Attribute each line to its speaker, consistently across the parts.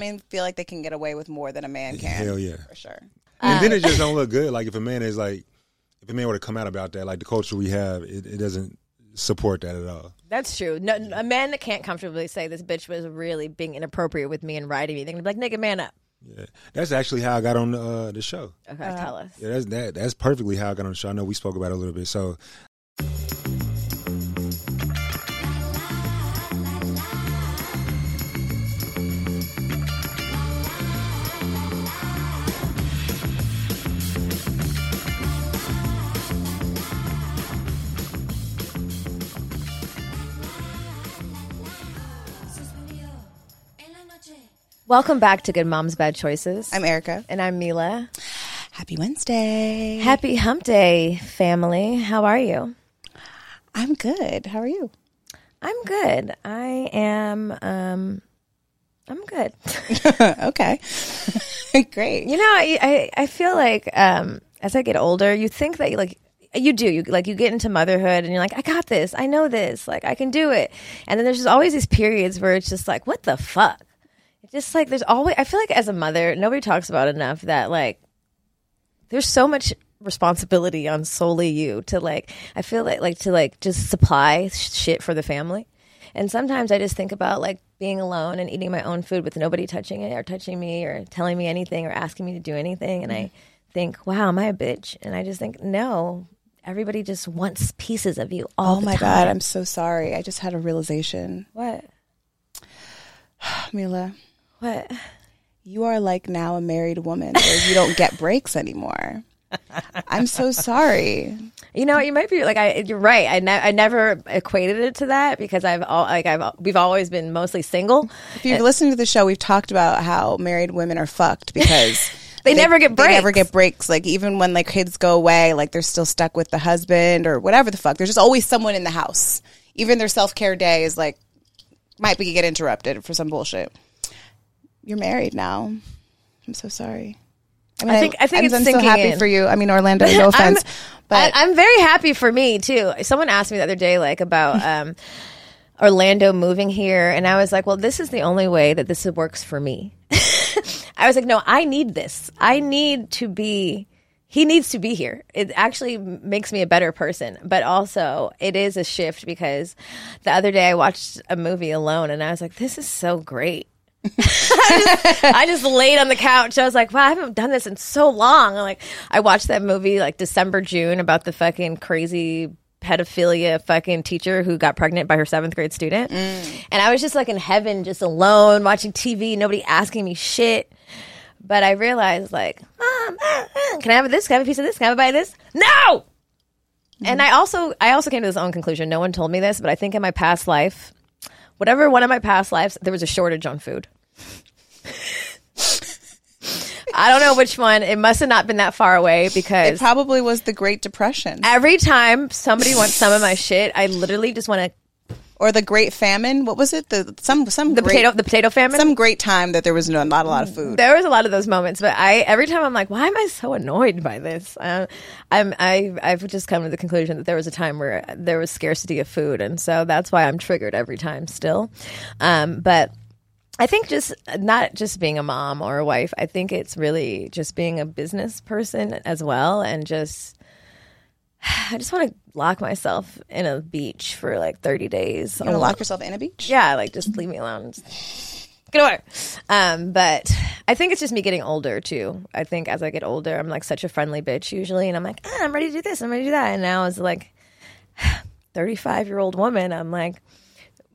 Speaker 1: women feel like they can get away with more than a man can.
Speaker 2: Hell yeah.
Speaker 1: for sure.
Speaker 2: And then it just don't look good. Like if a man is like, if a man were to come out about that, like the culture we have, it, it doesn't support that at all.
Speaker 3: That's true. No, a man that can't comfortably say this bitch was really being inappropriate with me and riding me, they're gonna be like, "Nigga, man up."
Speaker 2: Yeah, that's actually how I got on uh, the show.
Speaker 3: Okay, tell us.
Speaker 2: Yeah, that's that. That's perfectly how I got on the show. I know we spoke about it a little bit. So
Speaker 3: Welcome back to Good Moms Bad Choices.
Speaker 1: I'm Erica.
Speaker 3: and I'm Mila.
Speaker 1: Happy Wednesday.
Speaker 3: Happy Hump Day, family. How are you?
Speaker 1: I'm good. How are you?
Speaker 3: I'm good. I am. Um, I'm good.
Speaker 1: okay. Great.
Speaker 3: You know, I I, feel like um, as I get older, you think that you like you do you like you get into motherhood and you're like, I got this, I know this, like I can do it, and then there's just always these periods where it's just like, what the fuck? It's just like there's always. I feel like as a mother, nobody talks about enough that like there's so much responsibility on solely you to like i feel like like to like just supply sh- shit for the family and sometimes i just think about like being alone and eating my own food with nobody touching it or touching me or telling me anything or asking me to do anything and mm-hmm. i think wow am i a bitch and i just think no everybody just wants pieces of you all
Speaker 1: Oh my
Speaker 3: time.
Speaker 1: God. I'm so sorry. I just had a realization.
Speaker 3: what
Speaker 1: Mila,
Speaker 3: what
Speaker 1: you are like now a married woman where you don't get breaks anymore. I'm so sorry.
Speaker 3: You know, you might be like I. You're right. I, ne- I never equated it to that because I've all like I've we've always been mostly single.
Speaker 1: If you've listened to the show, we've talked about how married women are fucked because
Speaker 3: They never get
Speaker 1: They never get breaks. Like even when like kids go away, like they're still stuck with the husband or whatever the fuck. There's just always someone in the house. Even their self care day is like might be get interrupted for some bullshit. You're married now. I'm so sorry. I, mean,
Speaker 3: I think- I think
Speaker 1: I'm,
Speaker 3: it's
Speaker 1: I'm so happy
Speaker 3: in.
Speaker 1: for you. I mean, Orlando. No offense, but
Speaker 3: I, I'm very happy for me too. Someone asked me the other day, like about um, Orlando moving here, and I was like, "Well, this is the only way that this works for me." I was like, "No, I need this. I need to be." He needs to be here. It actually makes me a better person, but also it is a shift because the other day I watched a movie alone, and I was like, "This is so great." I just laid on the couch. I was like, wow, I haven't done this in so long. I'm Like, I watched that movie like December, June about the fucking crazy pedophilia fucking teacher who got pregnant by her seventh grade student. And I was just like in heaven, just alone, watching TV, nobody asking me shit. But I realized, like, Mom, ah, ah, can I have this? Can I have a piece of this? Can I buy this? No! And I also, I also came to this own conclusion. No one told me this, but I think in my past life, whatever one of my past lives, there was a shortage on food. I don't know which one. It must have not been that far away because it
Speaker 1: probably was the Great Depression
Speaker 3: every time somebody wants some of my shit, I literally just want to
Speaker 1: or the Great Famine. What was it? The some some
Speaker 3: the
Speaker 1: great,
Speaker 3: potato the potato famine.
Speaker 1: some great time that there was no, not a lot of food.
Speaker 3: there was a lot of those moments, but I every time I'm like, why am I so annoyed by this? Uh, I'm I I've just come to the conclusion that there was a time where there was scarcity of food, and so that's why I'm triggered every time still. Um, but I think just not just being a mom or a wife. I think it's really just being a business person as well, and just I just want to lock myself in a beach for like 30 days.
Speaker 1: You want to lock yourself in a beach?
Speaker 3: Yeah, like just leave me alone. Just get away. Um, but I think it's just me getting older too. I think as I get older, I'm like such a friendly bitch usually, and I'm like, ah, I'm ready to do this, I'm ready to do that. And now as like 35 year old woman, I'm like.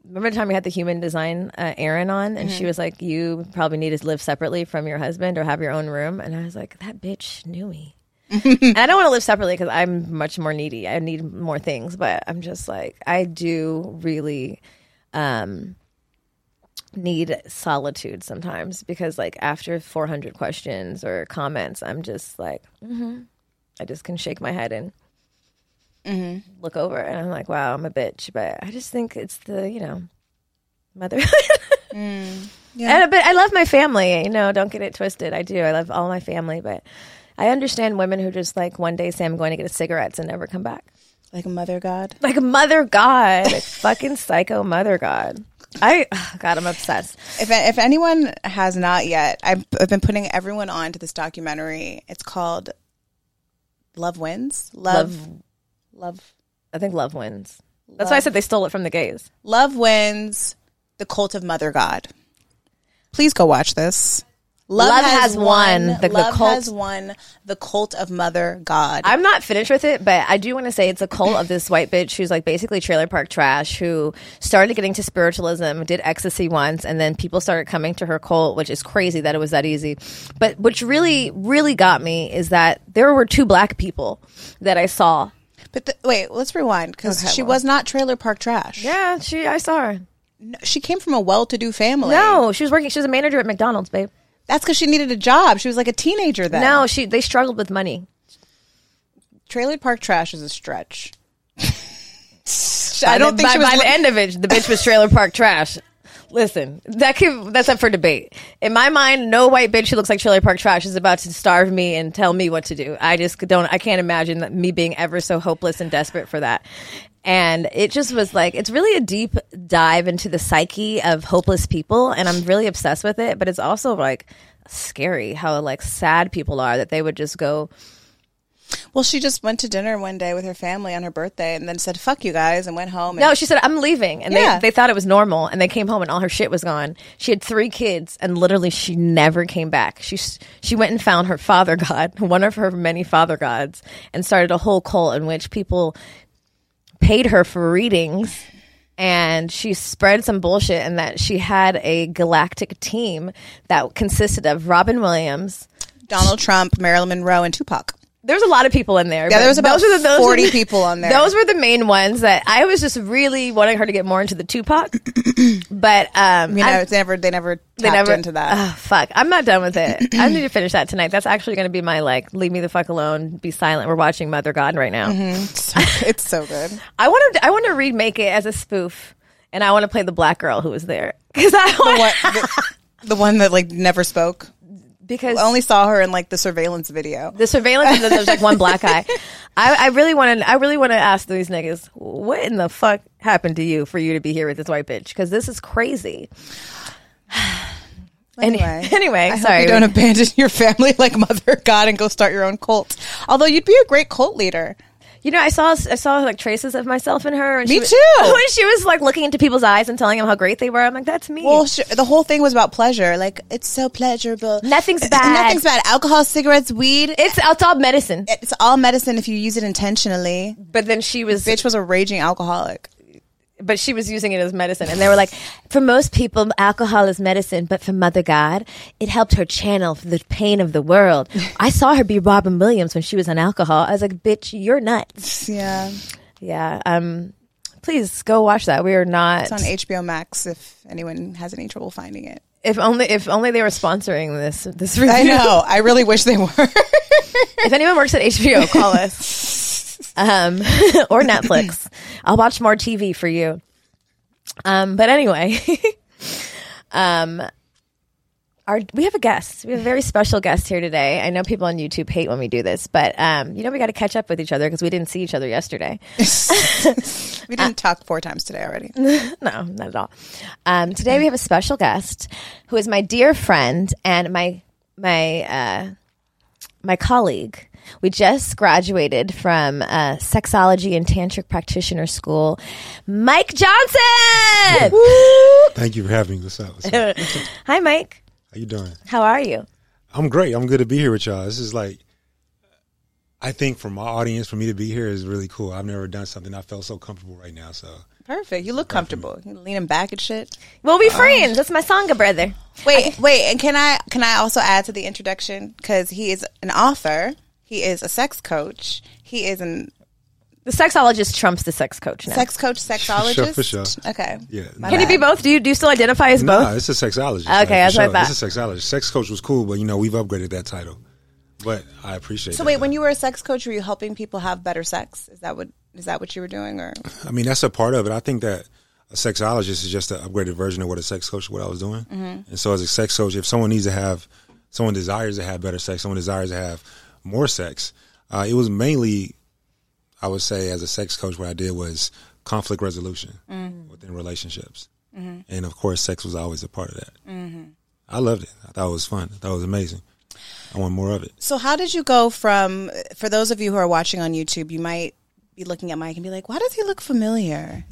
Speaker 3: Remember the time we had the human design uh, Erin on, and she was like, "You probably need to live separately from your husband or have your own room." And I was like, "That bitch knew me." and I don't want to live separately because I'm much more needy. I need more things, but I'm just like I do really um, need solitude sometimes because like after 400 questions or comments, I'm just like hmm I just can shake my head and Mm-hmm. look over, and I'm like, wow, I'm a bitch. But I just think it's the you know mother. Mm.
Speaker 1: Yeah.
Speaker 3: And, but I love my family. You know, don't get it twisted. I do. I love all my family, but I understand women who just like one day say I'm going to get a cigarettes and never come back.
Speaker 1: Like a mother god.
Speaker 3: Like a mother god, like fucking psycho mother god. I oh God, I'm obsessed.
Speaker 1: If if anyone has not yet, I've, I've been putting everyone on to this documentary. It's called Love Wins. Love, love,
Speaker 3: I think love wins. That's why I said they stole it from the gays.
Speaker 1: love wins. The cult of Mother God. Please go watch this.
Speaker 3: Love has won. The- the
Speaker 1: love
Speaker 3: cult-
Speaker 1: has won. The cult of Mother God.
Speaker 3: I'm not finished with it, but I do want to say it's a cult of this white bitch who's like basically trailer park trash who started getting to spiritualism, did ecstasy once, and then people started coming to her cult, which is crazy that it was that easy. But which really, really got me is that there were two black people that I saw.
Speaker 1: But the, wait, let's rewind because
Speaker 3: Okay,
Speaker 1: she
Speaker 3: well.
Speaker 1: was not trailer park trash.
Speaker 3: Yeah, she I saw her.
Speaker 1: No, she came from a well-to-do family.
Speaker 3: No, she was working. She was a manager at McDonald's, babe.
Speaker 1: that's because she needed a job. She was like a teenager then.
Speaker 3: No, she they struggled with money.
Speaker 1: trailer park trash is a stretch. I don't
Speaker 3: by,
Speaker 1: think she was.
Speaker 3: by
Speaker 1: li-
Speaker 3: the end of it, the bitch was trailer park trash. Listen, that could, that's up for debate. In my mind, no white bitch who looks like trailer park trash is about to starve me and tell me what to do. I just don't. I can't imagine me being ever so hopeless and desperate for that. And it just was like it's really a deep dive into the psyche of hopeless people, and I'm really obsessed with it. But it's also like scary how like sad people are that they would just go.
Speaker 1: Well, she just went to dinner one day with her family on her birthday, and then said "fuck you guys" and went home. And
Speaker 3: No, she said, I'm leaving. And
Speaker 1: Yeah.
Speaker 3: they, they thought it was normal. And they came home and all her shit was gone. She had three kids and literally she never came back. She, s- she went and found her father god, one of her many father gods, and started a whole cult in which people paid her for readings. And she spread some bullshit and that she had a galactic team that consisted of Robin Williams.
Speaker 1: Donald Trump, Marilyn Monroe, and Tupac.
Speaker 3: There was a lot of people in there.
Speaker 1: Yeah, there was about
Speaker 3: those the- those
Speaker 1: 40
Speaker 3: the-
Speaker 1: people on there.
Speaker 3: Those were the main ones that I was just really wanting her to get more into the Tupac. but um,
Speaker 1: You know,
Speaker 3: I-
Speaker 1: it's never they never
Speaker 3: they never
Speaker 1: into that.
Speaker 3: Oh, fuck, I'm not done with it. I need to finish that tonight. That's actually going to be my like, leave me the fuck alone, be silent. We're watching Mother God right now.
Speaker 1: It's so, it's so good.
Speaker 3: I want to, I want to remake it as a spoof, and I want to play the black girl who was there because I want,
Speaker 1: the, the one that like never spoke?
Speaker 3: Because
Speaker 1: I only saw her in like the surveillance video.
Speaker 3: the surveillance and then there's like one black eye. I, I really want to. I really want to ask these niggas, what in the fuck happened to you for you to be here with this white bitch? Because this is crazy.
Speaker 1: Anyway,
Speaker 3: anyway,
Speaker 1: I
Speaker 3: sorry.
Speaker 1: you don't abandon your family like Mother God and go start your own cult. Although you'd be a great cult leader.
Speaker 3: You know, I saw I saw like traces of myself in her. And
Speaker 1: Me
Speaker 3: she was-
Speaker 1: too.
Speaker 3: When she was like looking into people's eyes and telling them how great they were, I'm like, that's me.
Speaker 1: Well, sh- the whole thing was about pleasure. Like it's so pleasurable.
Speaker 3: Nothing's bad.
Speaker 1: Nothing's bad. Alcohol, cigarettes, weed.
Speaker 3: it's it's all medicine.
Speaker 1: It's all medicine if you use it intentionally.
Speaker 3: But then she was,
Speaker 1: Bitch was a raging alcoholic.
Speaker 3: But she was using it as medicine, and they were like, for most people, alcohol is medicine, but for Mother God, it helped her channel the pain of the world. I saw her be Robin Williams when she was on alcohol. I was like, bitch, you're nuts.
Speaker 1: Yeah,
Speaker 3: Yeah. Um. Please go watch that. We are not.
Speaker 1: it's on HBO Max. If anyone has any trouble finding it,
Speaker 3: if only if only they were sponsoring this this review.
Speaker 1: I know. I really wish they were.
Speaker 3: if anyone works at HBO, call us. Um, or Netflix. I'll watch more TV for you. Um, but anyway, um, our, we have a guest. We have a very special guest here today. I know people on YouTube hate when we do this, but um, you know we got to catch up with each other because we didn't see each other yesterday.
Speaker 1: we didn't talk four times today already.
Speaker 3: no, not at all. Um, today we have a special guest who is my dear friend and my my uh, my colleague. We just graduated from uh, sexology and tantric practitioner school. Mike Johnson.
Speaker 2: Thank you for having me. What's up? What's?
Speaker 3: Hi, Mike.
Speaker 2: How you doing?
Speaker 3: How are you?
Speaker 2: I'm great. I'm good to be here with y'all. This is like, I think for my audience, for me to be here is really cool. I've never done something I felt so comfortable right now. So
Speaker 1: Perfect. You look comfortable. You leaning back and shit.
Speaker 3: We'll be friends. That's my sangha brother.
Speaker 1: Wait, wait, and can I can I also add to the introduction because he is an author. He is a sex coach. He is an
Speaker 3: The sexologist trumps the sex coach now.
Speaker 1: sex coach, sexologist.
Speaker 2: for sure.
Speaker 1: Okay.
Speaker 2: Yeah.
Speaker 1: My
Speaker 3: Can you
Speaker 1: bad.
Speaker 3: be both? Do you do you still identify as
Speaker 2: nah,
Speaker 3: both?
Speaker 2: it's a sexologist.
Speaker 3: Okay,
Speaker 2: like, for
Speaker 3: that's what I
Speaker 2: sure.
Speaker 3: thought.
Speaker 2: It's a sexologist. Sex coach was cool, but you know we've upgraded that title. But I appreciate. It.
Speaker 1: So
Speaker 2: that,
Speaker 1: wait,
Speaker 2: though.
Speaker 1: when you were a sex coach, were you helping people have better sex? Is that what is that what you were doing, or
Speaker 2: I mean, that's a part of it. I think that a sexologist is just an upgraded version of what a sex coach, what I was doing.
Speaker 1: Mm-hmm.
Speaker 2: And so, as a sex coach, if someone needs to have, someone desires to have better sex, someone desires to have more sex, uh, it was mainly, I would say, as a sex coach, what I did was conflict resolution
Speaker 1: Mm.
Speaker 2: within relationships. and of course, sex was always a part of that. I loved it. I thought it was fun. I thought it was amazing. I want more of it.
Speaker 1: So how did you go from for those of you who are watching on YouTube, you might be looking at Mike and be like, "Why does he look familiar?"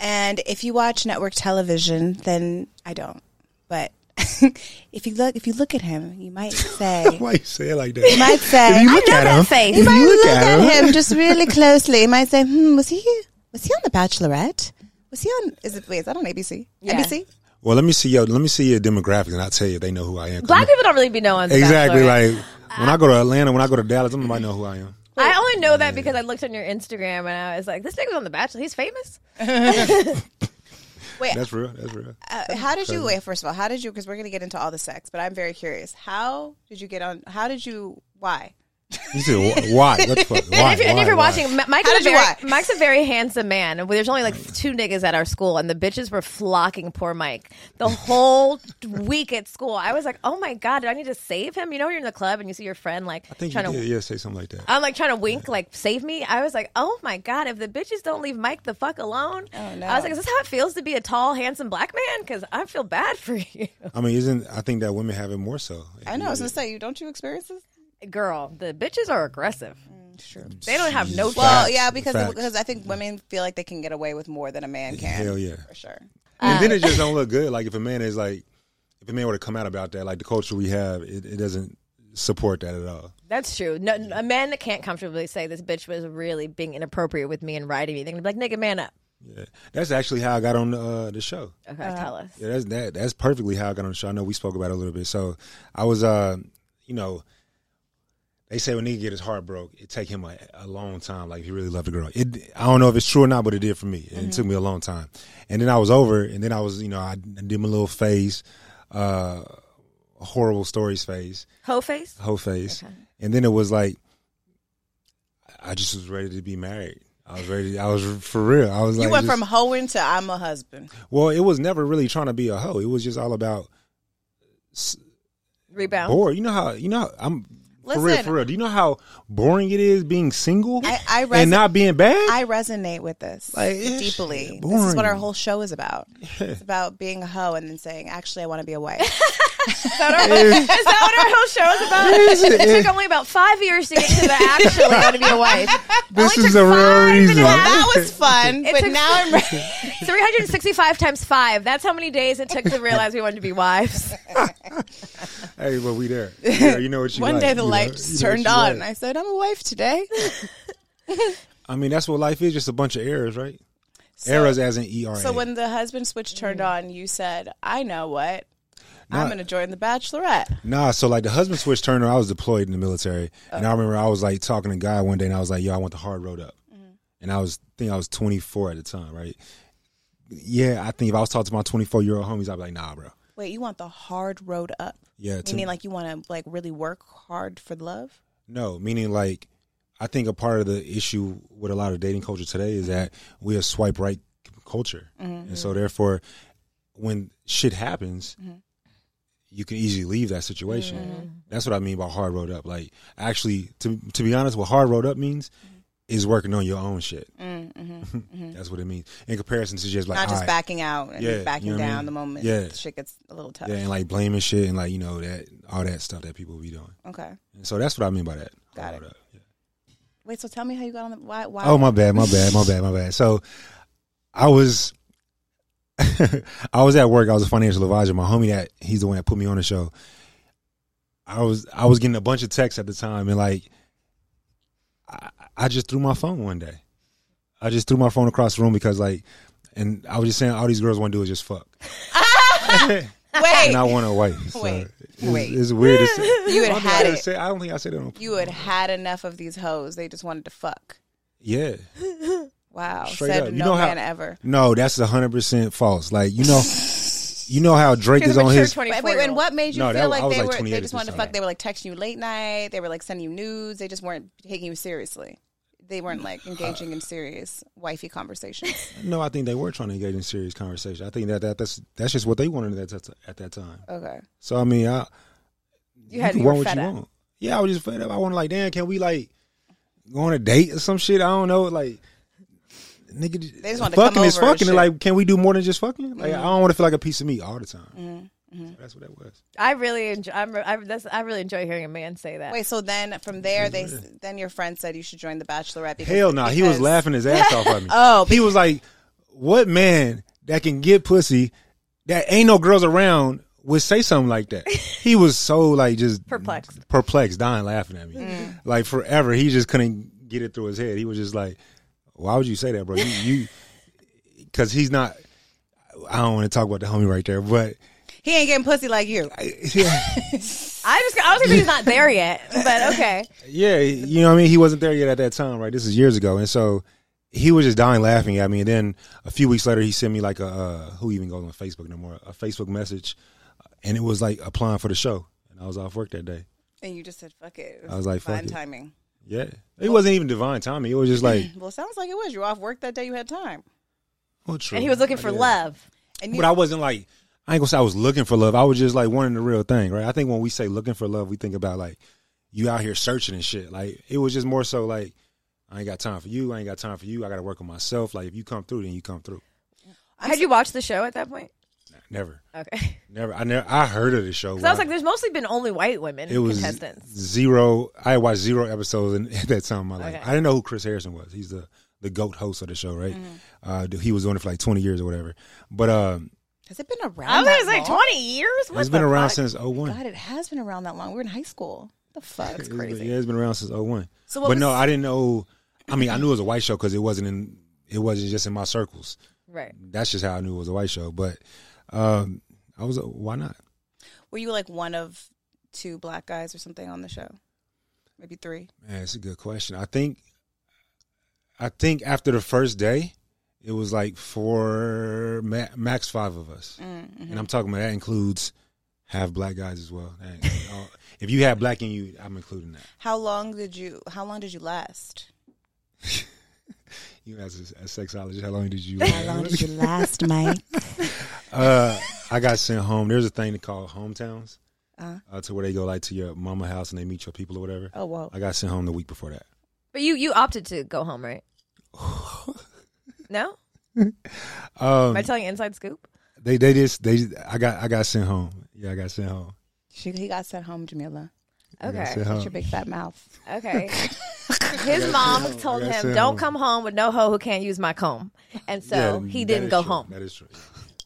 Speaker 1: And if you watch network television, then I don't. But if you look if you look at him, you might say
Speaker 2: Why you say it like that?
Speaker 1: you might say
Speaker 2: If you look
Speaker 3: know
Speaker 2: at
Speaker 3: that
Speaker 2: him,
Speaker 3: face.
Speaker 2: if
Speaker 1: you might
Speaker 2: you
Speaker 1: look,
Speaker 2: look
Speaker 1: at,
Speaker 2: at him,
Speaker 1: him just really closely. You might say, "Hmm, was he was he on The Bachelorette? Was he on? Is it wait? Is that on ABC?
Speaker 3: Yeah.
Speaker 1: NBC?
Speaker 2: Well, let me see your let me see your demographic, and I'll tell you if they know who I am.
Speaker 3: Black people don't really be knowing.
Speaker 2: Exactly.
Speaker 3: Bachelorette.
Speaker 2: Like when I go to Atlanta, when I go to Dallas, somebody know who I am.
Speaker 3: I only know that because I looked on your Instagram and I was like, this nigga was on The Bachelor. He's famous.
Speaker 1: Wait,
Speaker 2: That's real. That's real.
Speaker 1: uh, how did you wait? First of all, how did you? Because we're gonna get into all the sex, but I'm very curious. How did you get on? How did you? Why?
Speaker 2: You said wh- why? What the fuck? Why?
Speaker 3: and if, you're- and
Speaker 2: Why?
Speaker 3: if you're
Speaker 2: Why?
Speaker 3: watching, M- Mike
Speaker 1: How
Speaker 3: is a very. Mike's a very handsome man. There's only like two niggas at our school, and the bitches were flocking poor Mike the whole week at school. I was like, oh my god, do I need to save him? You know, you're in the club and you see your friend like
Speaker 2: I think you
Speaker 3: trying to.
Speaker 2: Yeah, say something like that.
Speaker 3: I'm like trying to wink, like save me. I was like, oh my god, if the bitches don't leave Mike the fuck alone,
Speaker 1: Oh, no.
Speaker 3: I was like, is this how it feels to be a tall, handsome black man? Because I feel bad for you,
Speaker 2: I mean, isn't I think that women have it more so.
Speaker 1: I know. I was gonna say, you don't you experience this?
Speaker 3: Girl. The bitches are aggressive.
Speaker 1: True.
Speaker 3: They don't have no.
Speaker 2: Well,
Speaker 1: Well,
Speaker 2: Facts.
Speaker 1: yeah, because
Speaker 2: Facts.
Speaker 1: because I think women feel like they can get away with more than a man can.
Speaker 2: Hell yeah.
Speaker 1: for sure.
Speaker 2: and then it just don't look good. Like if a man is like, if a man were to come out about that, like the culture we have, it, it doesn't support that at all.
Speaker 3: That's true. No, a man that can't comfortably say this bitch was really being inappropriate with me and riding me, they're gonna be like, "Nigga, man up."
Speaker 2: Yeah, that's actually how I got on uh, the show.
Speaker 3: Okay, tell us.
Speaker 2: Yeah, that's that. That's perfectly how I got on the show. I know we spoke about it a little bit. So I was, uh, you know, they say when nigga get his heart broke, it take him a, a long time. Like if he really loved the girl, it. I don't know if it's true or not, but it did for me. And It took me a long time. And then I was over, and then I was, you know, I did my little phase, uh, horrible stories phase,
Speaker 3: Hoe face.
Speaker 2: whole phase, and then it was like, I just was ready to be married. I was ready. I was for real. I was
Speaker 1: You
Speaker 2: like,
Speaker 1: went
Speaker 2: just-
Speaker 1: from hoeing to I'm a husband.
Speaker 2: well, it was never really trying to be a hoe. It was just all about
Speaker 3: Rebound.
Speaker 2: bored. You know how you know how, I'm for real for real. Do you know how boring it is being single
Speaker 1: I- I
Speaker 2: and not being bad?
Speaker 1: I resonate with this
Speaker 2: Like,
Speaker 1: deeply. This is what our whole show is about. It's about being a hoe and then saying, "Actually, I want to be a wife."
Speaker 3: Is that, our, is that what our whole show is about? it took only about five years to get to the actually going to be a wife.
Speaker 2: this
Speaker 3: Only
Speaker 2: is
Speaker 3: took
Speaker 2: a real
Speaker 3: five and a
Speaker 2: reason.
Speaker 3: half.
Speaker 1: that was fun,
Speaker 3: It
Speaker 1: but
Speaker 3: took-
Speaker 1: now I'm ready.
Speaker 3: 365 times five. That's how many days it took to realize we wanted to be wives.
Speaker 2: hey, but we there. Yeah, you know what you
Speaker 1: One
Speaker 2: like,
Speaker 1: day the
Speaker 2: you
Speaker 1: lights
Speaker 2: know
Speaker 1: turned
Speaker 2: you
Speaker 1: on,
Speaker 2: like.
Speaker 1: and I said, "I'm a wife today."
Speaker 2: I mean, that's what life is. Just a bunch of errors, right? errors as in E R A.
Speaker 1: So when the husband switch turned mm. on, you said, "I know what." I'm going to join the Bachelorette.
Speaker 2: Nah, so like the husband switch Turner. I was deployed in the military, oh. and
Speaker 1: Oh.
Speaker 2: I remember I was like talking to a guy one day, and I was like, "Yo, I want the hard road up,"
Speaker 1: Mm-hmm.
Speaker 2: and I was I think I was 24 at the time, right? Yeah, I think if I was talking to my 24 year old homies, I'd be like, "Nah, bro."
Speaker 1: Wait, you want the hard road up?
Speaker 2: Yeah,
Speaker 1: Meaning, like you want to like really work hard for love?
Speaker 2: no, meaning like I think a part of the issue with a lot of dating culture today is that mm-hmm. we a swipe right culture, mm-hmm. and so therefore, when shit happens. Mm-hmm. You can easily leave that situation. That's what I mean by hard road up. Like, actually, to to be honest, what hard road up means is working on your own shit. Mm, mm-hmm, mm-hmm. That's what it means. In comparison to just like
Speaker 1: Not just
Speaker 2: right,
Speaker 1: backing out and
Speaker 2: Yeah,
Speaker 1: backing
Speaker 2: you know what I
Speaker 1: down
Speaker 2: mean?
Speaker 1: the moment
Speaker 2: Yeah.
Speaker 1: shit gets a little tough.
Speaker 2: yeah, and like blaming shit and like you know that all that stuff that people be doing.
Speaker 1: Okay.
Speaker 2: And so that's what I mean by that.
Speaker 1: Got it.
Speaker 2: Yeah.
Speaker 1: Wait, so tell me how you got on the why? why
Speaker 2: Oh my bad, my bad, my bad, my bad. So I was I was at work. I was a financial advisor. My homie that he's the one that put me on the show. I was I was getting a bunch of texts at the time, and like I, I just threw my phone one day. I just threw my phone across the room because like, and I was just saying all these girls want to do is just fuck,
Speaker 1: Wait,
Speaker 2: and I want a wife. So
Speaker 1: Wait,
Speaker 2: it's,
Speaker 1: wait.
Speaker 2: it's weird. To say.
Speaker 1: you had
Speaker 2: I don't think
Speaker 1: had it.
Speaker 2: Say, I don't think I said it on.
Speaker 1: You had had enough of these hoes. They just wanted to fuck.
Speaker 2: Yeah.
Speaker 1: Wow.
Speaker 2: Straight
Speaker 1: Said
Speaker 2: up. You
Speaker 1: no
Speaker 2: know how-
Speaker 1: man ever.
Speaker 2: No, that's hundred percent false. Like you know, you know how Drake is on
Speaker 3: mature
Speaker 2: his.
Speaker 1: Wait, wait, and what made you
Speaker 2: No,
Speaker 1: feel
Speaker 2: I
Speaker 1: like they
Speaker 2: like
Speaker 1: were they just wanted to fuck? They were like texting you late night. They were like sending you nudes. They just weren't taking you seriously. They weren't like engaging in serious wifey conversations.
Speaker 2: No, I think they were trying to engage in serious conversation. I think that, that that's that's just what they wanted at that at that time.
Speaker 1: Okay.
Speaker 2: So I mean, I
Speaker 3: You had
Speaker 2: can
Speaker 3: you were
Speaker 2: want what
Speaker 3: fed
Speaker 2: you
Speaker 3: up.
Speaker 2: want. Yeah, I was just fed up. I wanted like, damn, can we like go on a date or some shit? I don't know. Like, nigga,
Speaker 1: They just want to
Speaker 2: fucking
Speaker 1: come
Speaker 2: is
Speaker 1: over and
Speaker 2: fucking.
Speaker 1: shit. Mm-hmm.
Speaker 2: Like, can we do more than just fucking? Like, I don't want to feel like a piece of meat all the time. So that's what that was.
Speaker 3: I really enjoy. I'm, I, that's, I really enjoy hearing a man say that.
Speaker 1: Wait, so then from there, they then your friend said you should join the Bachelorette. Because,
Speaker 2: Hell no, he was laughing his ass off at me.
Speaker 1: Oh,
Speaker 2: he was like, "What man that can get pussy that ain't no girls around would say something like that?" He was so like just
Speaker 3: Perplexed.
Speaker 2: perplexed, dying laughing at me,
Speaker 1: Mm.
Speaker 2: like forever. He just couldn't get it through his head. He was just like, "Why would you say that, bro? You, you, because he's not." I don't want to talk about the homie right there, but
Speaker 1: He ain't getting pussy like you.
Speaker 2: yeah,
Speaker 3: I just I was thinking he's not there yet, but okay.
Speaker 2: yeah, you know what I mean. He wasn't there yet at that time, right? This is years ago, and so he was just dying laughing at me. And then a few weeks later, he sent me like a uh, who even goes on Facebook no more a Facebook message, and it was like applying for the show. And I was off work that day.
Speaker 1: And you just said, fuck it. it
Speaker 2: I was like,
Speaker 1: fine timing.
Speaker 2: Yeah, it wasn't even divine timing. It was just like,
Speaker 1: Well, it sounds like it was. You were off work that day. You had time.
Speaker 2: well, true.
Speaker 3: And he was looking for love.
Speaker 1: And you,
Speaker 2: But I wasn't like I ain't gonna say I was looking for love. I was just like wanting the real thing, right? I think when we say looking for love, we think about like you out here searching and shit. Like it was just more so like I ain't got time for you. I ain't got time for you. I got to work on myself. Like if you come through, then you come through.
Speaker 3: Had you watched the show at that point?
Speaker 2: Never,
Speaker 3: Okay.
Speaker 2: never. I never. I heard of the show.
Speaker 3: Because I was like, there's mostly been only white women
Speaker 2: it was
Speaker 3: contestants.
Speaker 2: zero. I watched zero episodes in, at that time in my life.
Speaker 3: Okay.
Speaker 2: I didn't know who Chris Harrison was. He's the the goat host of the show, right?
Speaker 3: Mm-hmm.
Speaker 2: Uh, he was doing it for like twenty years or whatever. But um,
Speaker 1: has it been around?
Speaker 3: I was
Speaker 1: that
Speaker 3: gonna say
Speaker 1: long?
Speaker 3: 20 years. What
Speaker 2: it's
Speaker 3: the
Speaker 2: been around
Speaker 3: fuck?
Speaker 2: since 01.
Speaker 1: God, it has been around that long. We were in high school. The fuck? It's
Speaker 2: It's been-
Speaker 1: crazy.
Speaker 2: yeah, it's been around since 01.
Speaker 1: So what
Speaker 2: but no, I didn't know. I mean, I knew it was a white show because it wasn't in. It wasn't just in my circles.
Speaker 3: Right.
Speaker 2: That's just how I knew it was a white show. But um, I was. Why not?
Speaker 1: Were you like one of two black guys or something on the show? Maybe three.
Speaker 2: Man, it's a good question. I think. I think after the first day, it was like four ma- max five of us,
Speaker 1: Mm-hmm.
Speaker 2: and I'm talking about that includes half black guys as well. That uh, if you have black in you, I'm including that.
Speaker 1: How long did you? How long did you last?
Speaker 2: You as a, a sexologist, how long did you?
Speaker 1: How long did you last, Mike?
Speaker 2: Uh, I got sent home. There's a thing they call hometowns,
Speaker 1: Uh-huh.
Speaker 2: uh, to where they go like to your mama house and they meet your people or whatever.
Speaker 1: Oh whoa.
Speaker 2: I got sent home the week before that.
Speaker 3: But you you opted to go home, right? no?
Speaker 2: Um,
Speaker 3: Am I telling inside scoop?
Speaker 2: they they just they I got I got sent home. Yeah, I got sent home.
Speaker 1: She, he got sent home, Jamila.
Speaker 3: Okay.
Speaker 2: sent
Speaker 1: Shut your big fat mouth.
Speaker 3: Okay. His mom told him, "Don't
Speaker 2: home.
Speaker 3: come home with no hoe who can't use my comb," and so
Speaker 2: Yeah,
Speaker 3: he didn't go
Speaker 2: true.
Speaker 3: home.
Speaker 2: That is true.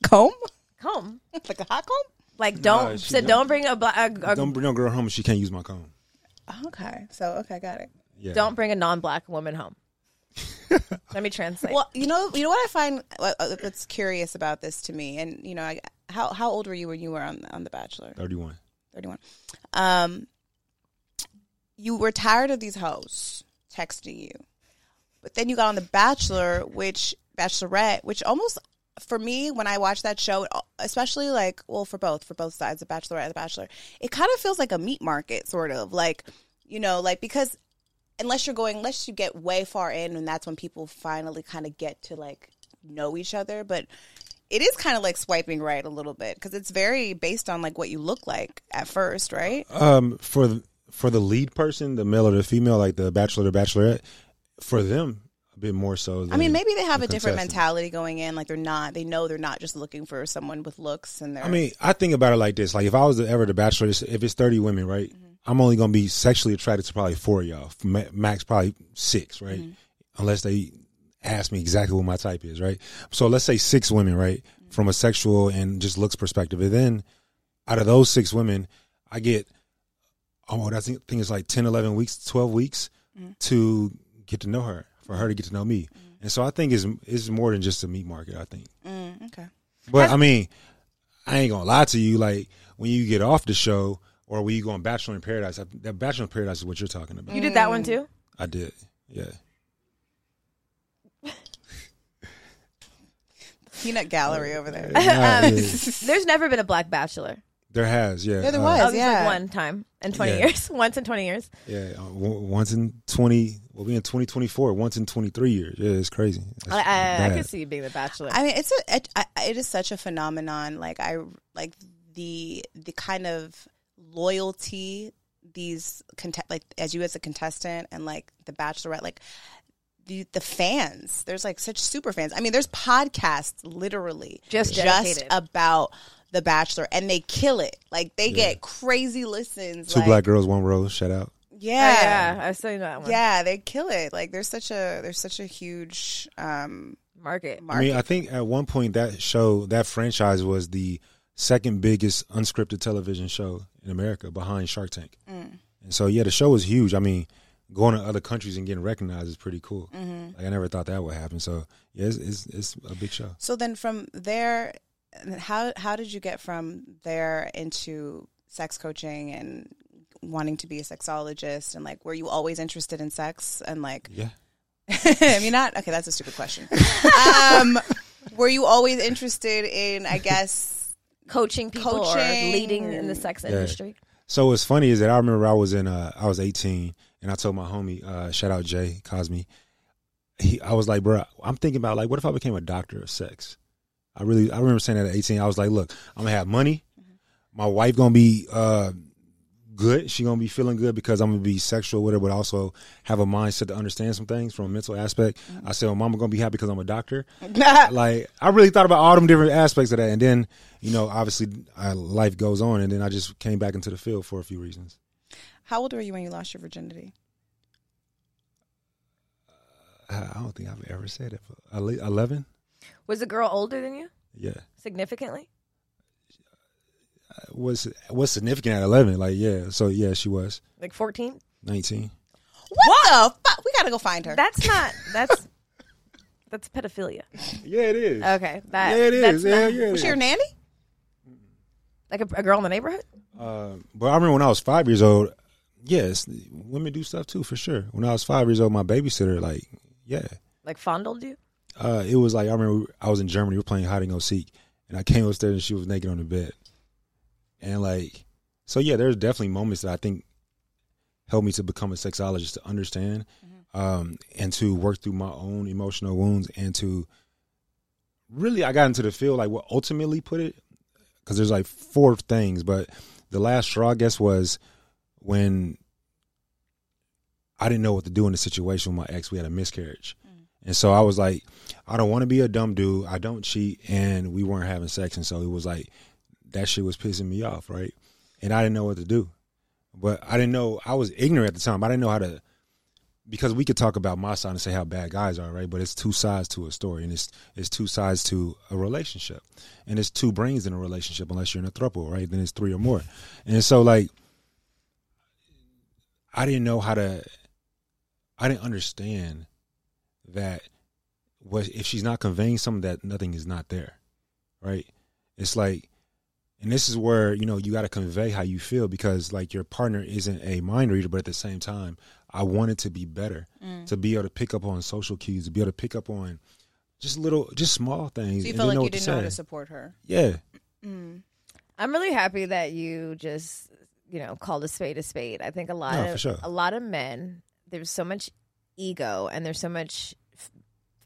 Speaker 1: Comb?
Speaker 3: Comb,
Speaker 1: like a hot comb?
Speaker 3: like don't
Speaker 2: she
Speaker 3: said,
Speaker 2: don't.
Speaker 3: don't bring a, black a, a
Speaker 2: Don't
Speaker 3: don't,
Speaker 2: bring no girl home if she can't use my comb.
Speaker 1: Okay. So okay, got it.
Speaker 2: Yeah.
Speaker 3: Don't bring a non-black woman home. Let me translate.
Speaker 1: Well, you know, you know what I find what- uh, what's curious about this to me, and you know, I, how how old were you when you were on on The Bachelor?
Speaker 2: thirty one.
Speaker 1: Thirty one. Um, you were tired of these hoes texting you, but then you got on The Bachelor, which Bachelorette, which almost for me when I watch that show, especially like well for both for both sides, The Bachelor and The Bachelor, it kind of feels like a meat market, sort of like you know, like because unless you're going, unless you get way far in, and that's when people finally kind of get to like know each other. But it is kind of like swiping right a little bit because it's very based on like what you look like at first, right?
Speaker 2: Um, for the, for the lead person, the male or the female, like the bachelor or bachelorette, for them bit more so.
Speaker 1: I mean, maybe they have a different mentality going in. Like they're not, they know they're not just looking for someone with looks and they're.
Speaker 2: I mean, I think about it like this: like if I was ever the bachelor, if it's thirty women, right?
Speaker 1: Mm-hmm.
Speaker 2: I'm only gonna be sexually attracted to probably four of y'all, max probably six, right?
Speaker 1: Mm-hmm.
Speaker 2: Unless they ask me exactly what my type is, right? So let's say six women, right?
Speaker 1: Mm-hmm.
Speaker 2: From a sexual and just looks perspective, and then out of those six women, I get oh, I think think it's like 10, 11 weeks, twelve weeks
Speaker 1: Mm-hmm.
Speaker 2: to get to know her, for her to get to know me, and so I think it's it's more than just a meat market. I think.
Speaker 1: Mm, okay.
Speaker 2: But I mean, I ain't gonna lie to you. Like when you get off the show, or when you go on Bachelor in Paradise, I- that Bachelor in Paradise is what you're talking about.
Speaker 3: you did that one too.
Speaker 2: I did, yeah.
Speaker 1: Peanut gallery over there.
Speaker 2: Nah, yeah.
Speaker 3: There's never been a black bachelor.
Speaker 2: There has, yeah,
Speaker 1: Yeah, there
Speaker 2: Uh,
Speaker 1: was.
Speaker 3: Oh,
Speaker 1: yeah.
Speaker 3: like one time in 20
Speaker 2: Yeah.
Speaker 3: years. Once in 20 years.
Speaker 2: yeah. uh, w- once in twenty, we'll be in twenty twenty four. Once in twenty three years. Yeah, it's crazy. That's
Speaker 3: I, I, I
Speaker 2: bad.
Speaker 3: could see you being the bachelor.
Speaker 1: I mean, it's a it, I, it is such a phenomenon. Like I like the the kind of loyalty these contest like as you as a contestant and like the Bachelorette like the, the fans. There's like such super fans. I mean, there's podcasts literally
Speaker 3: Just
Speaker 1: just
Speaker 3: dedicated.
Speaker 1: about The Bachelor, and they kill it. Like they get crazy listens.
Speaker 2: Two
Speaker 1: like,
Speaker 2: black girls, one rose. Shout out.
Speaker 1: Yeah,
Speaker 3: yeah, I've seen that one.
Speaker 1: yeah, they kill it. Like there's such a there's such a huge um
Speaker 3: Market.
Speaker 1: market.
Speaker 2: I mean, I think at one point that show, that franchise was the second biggest unscripted television show in America behind Shark Tank.
Speaker 1: Mm.
Speaker 2: And so, yeah, the show was huge. I mean, going to other countries and getting recognized is pretty cool.
Speaker 1: Mm-hmm.
Speaker 2: Like I never thought that would happen. So, yeah, it's, it's, it's a big show.
Speaker 1: So then from there, how how did you get from there into sex coaching and wanting to be a sexologist and like were you always interested in sex and like
Speaker 2: Yeah.
Speaker 1: I mean not okay that's a stupid question. um were you always interested in I guess
Speaker 3: Coaching people or
Speaker 1: Coaching.
Speaker 3: leading in the sex industry.
Speaker 2: So what's funny is that I remember I was in uh I was 18 and I told my homie uh shout out Jay Cosme he I was like bro I'm thinking about like what if I became a doctor of sex I really I remember saying that at 18 I was like look I'm gonna have money my wife gonna be uh good she gonna be feeling good because I'm gonna be sexual with her but also have a mindset to understand some things from a mental aspect I said well mama gonna be happy because I'm a doctor like I really thought about all them different aspects of that, and then you know, obviously, uh, life goes on, and then I just came back into the field for a few reasons.
Speaker 1: How old were you when you lost your virginity?
Speaker 2: I I don't think I've ever said it. Eleven,
Speaker 3: Was the girl older than you?
Speaker 2: yeah.
Speaker 3: Significantly?
Speaker 2: Was what's significant at eleven? Like, yeah. So yeah, she was
Speaker 3: Like 14?
Speaker 2: nineteen.
Speaker 1: What, the fuck? We gotta go find her.
Speaker 3: That's not, that's, that's pedophilia.
Speaker 2: Yeah, it is.
Speaker 3: Okay. That,
Speaker 2: yeah, it
Speaker 3: that's
Speaker 2: is. Yeah,
Speaker 3: not-
Speaker 2: yeah. it
Speaker 1: was she your nanny?
Speaker 3: Like a, a girl in the neighborhood?
Speaker 2: Uh, but I remember when I was five years old. Yes, women do stuff too for sure. When I was five years old, my babysitter, like, yeah,
Speaker 3: Like fondled you?
Speaker 2: Uh, it was like I remember I was in Germany. We were playing hide and go seek, and I came upstairs and she was naked on the bed, and like, so yeah, there's definitely moments that I think helped me to become a sexologist to understand, um, and to work through my own emotional wounds, and to really I got into the field like what ultimately put it because there's like four things, but the last straw I guess was when I didn't know what to do in the situation with my ex. We had a miscarriage. And so I was like, I don't want to be a dumb dude. I don't cheat. And we weren't having sex. And so it was like, that shit was pissing me off, right? And I didn't know what to do. But I didn't know, I was ignorant at the time. I didn't know how to, because we could talk about my side and say how bad guys are, right? But it's two sides to a story. And it's, it's two sides to a relationship. And it's two brains in a relationship, unless you're in a throuple, right? Then it's three or more. And so, like, I didn't know how to, I didn't understand that what if she's not conveying something that nothing is not there, right? It's like, and this is where you know you got to convey how you feel because like your partner isn't a mind reader, but at the same time, I wanted to be better, mm. to be able to pick up on social cues, to be able to pick up on just little, just small things.
Speaker 1: So you felt like you didn't know how to support her.
Speaker 2: Yeah, mm.
Speaker 3: I'm really happy that you just, you know, called a spade a spade. I think a lot
Speaker 2: No,
Speaker 3: of
Speaker 2: sure.
Speaker 3: a lot of men, there's so much ego and there's so much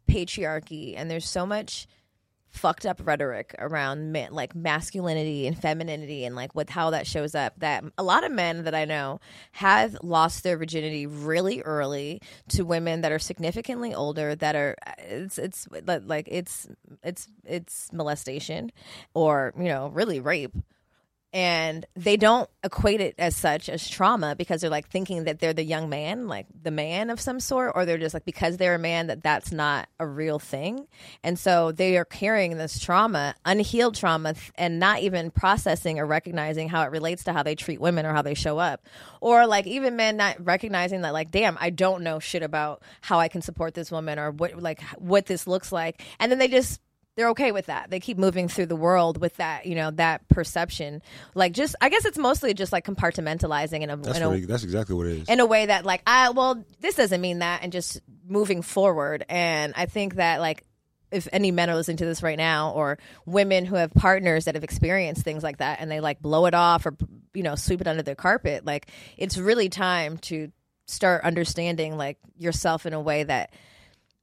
Speaker 3: patriarchy and there's so much fucked up rhetoric around men, like masculinity and femininity and like with how that shows up that a lot of men that I know have lost their virginity really early to women that are significantly older that are it's it's like it's it's it's molestation or you know really rape and they don't equate it as such as trauma because they're like thinking that they're the young man like the man of some sort or they're just like because they're a man that that's not a real thing. And so they are carrying this trauma unhealed trauma and not even processing or recognizing how it relates to how they treat women or how they show up. Or like even men not recognizing that like damn i don't know shit about how i can support this woman or what like what this looks like. And then they just they're okay with that. They keep moving through the world with that, you know, that perception. Like just, I guess it's mostly just like compartmentalizing in a,
Speaker 2: that's
Speaker 3: in a,
Speaker 2: it, that's exactly what it is.
Speaker 3: in a way that like, I, well, this doesn't mean that and just moving forward. And I think that like, if any men are listening to this right now or women who have partners that have experienced things like that and they like blow it off or, you know, sweep it under the carpet, like it's really time to start understanding like yourself in a way that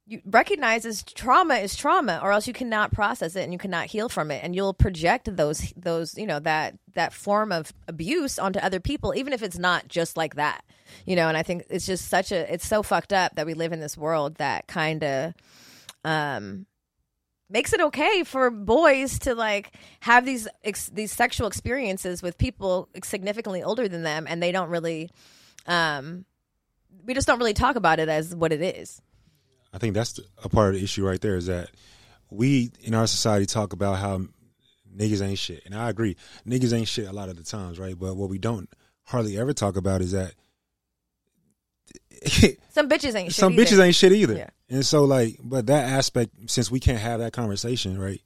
Speaker 3: you recognizes trauma is trauma or else you cannot process it and you cannot heal from it and you'll project those those you know that that form of abuse onto other people even if it's not just like that you know. And I think it's just such a it's so fucked up that we live in this world that kind of um makes it okay for boys to like have these ex- these sexual experiences with people significantly older than them and they don't really um we just don't really talk about it as what it is
Speaker 2: I think that's a part of the issue right there is that we in our society talk about how niggas ain't shit, and I agree, niggas ain't shit a lot of the times, right? But what we don't hardly ever talk about is that
Speaker 3: some bitches ain't shit
Speaker 2: some
Speaker 3: either.
Speaker 2: bitches ain't shit either.
Speaker 3: Yeah.
Speaker 2: And so like, but that aspect, since we can't have that conversation, right?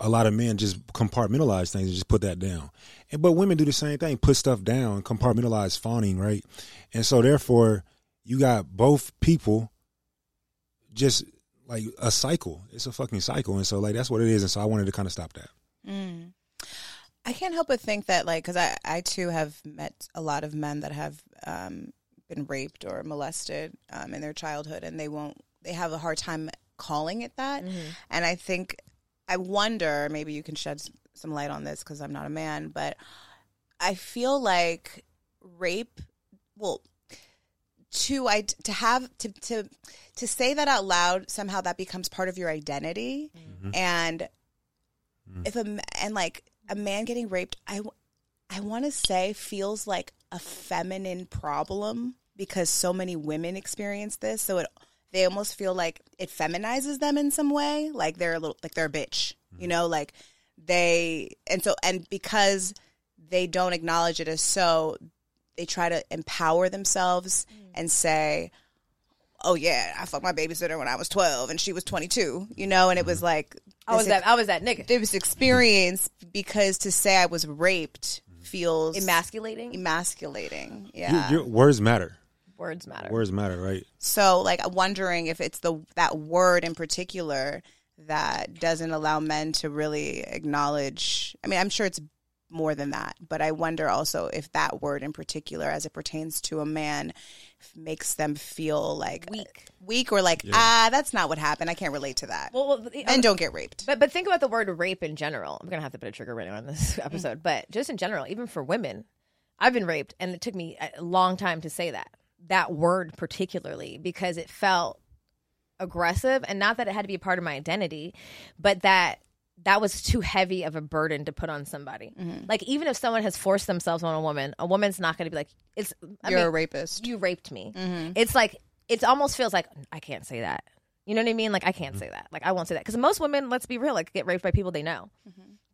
Speaker 2: A lot of men just compartmentalize things and just put that down. And but women do the same thing, put stuff down, compartmentalize fawning, right? And so therefore, you got both people just like a cycle. It's a fucking cycle. And so like that's what it is. And so I wanted to kind of stop that.
Speaker 1: I can't help but think that, like, because I, I too have met a lot of men that have um, been raped or molested um, in their childhood, and they won't, they have a hard time calling it that. And I think, I wonder, maybe you can shed some light on this because I'm not a man, but I feel like rape, well, to I to have to to to say that out loud somehow that becomes part of your identity, mm-hmm. and mm-hmm. if a and like a man getting raped, I I want to say feels like a feminine problem because so many women experience this, so it they almost feel like it feminizes them in some way, like they're a little like they're a bitch, you mm-hmm. know, like they and so and because they don't acknowledge it as so, they try to empower themselves mm. and say, "Oh yeah, I fucked my babysitter when I was twelve and she was twenty two, you know," and it was mm-hmm. like
Speaker 3: I was
Speaker 1: this
Speaker 3: that I was that nigga
Speaker 1: it was experience because to say I was raped mm-hmm. feels
Speaker 3: emasculating
Speaker 1: emasculating. Yeah.
Speaker 2: your words matter.
Speaker 3: words matter
Speaker 2: Words matter, right?
Speaker 1: so like I'm wondering if it's the that word in particular that doesn't allow men to really acknowledge. I mean, I'm sure it's more than that, but I wonder also if that word in particular, as it pertains to a man, f- makes them feel like
Speaker 3: Weak.
Speaker 1: weak, or like ah, that's not what happened. I can't relate to that.
Speaker 3: well, well
Speaker 1: Men don't get raped.
Speaker 3: But but think about the word rape in general. I'm gonna have to put a trigger warning on this
Speaker 1: Mm.
Speaker 3: episode, but just in general, even for women, I've been raped, and it took me a long time to say that that word particularly because it felt aggressive, and not that it had to be a part of my identity, but that that was too heavy of a burden to put on somebody.
Speaker 1: Mm-hmm.
Speaker 3: Like even if someone has forced themselves on a woman, a woman's not going to be like, "It's I
Speaker 1: You're
Speaker 3: mean,
Speaker 1: a rapist.
Speaker 3: you raped me.
Speaker 1: Mm-hmm.
Speaker 3: It's like it almost feels like I can't say that. You know what I mean? Like I can't say that. Like I won't say that because most women, let's be real, like get raped by people they know.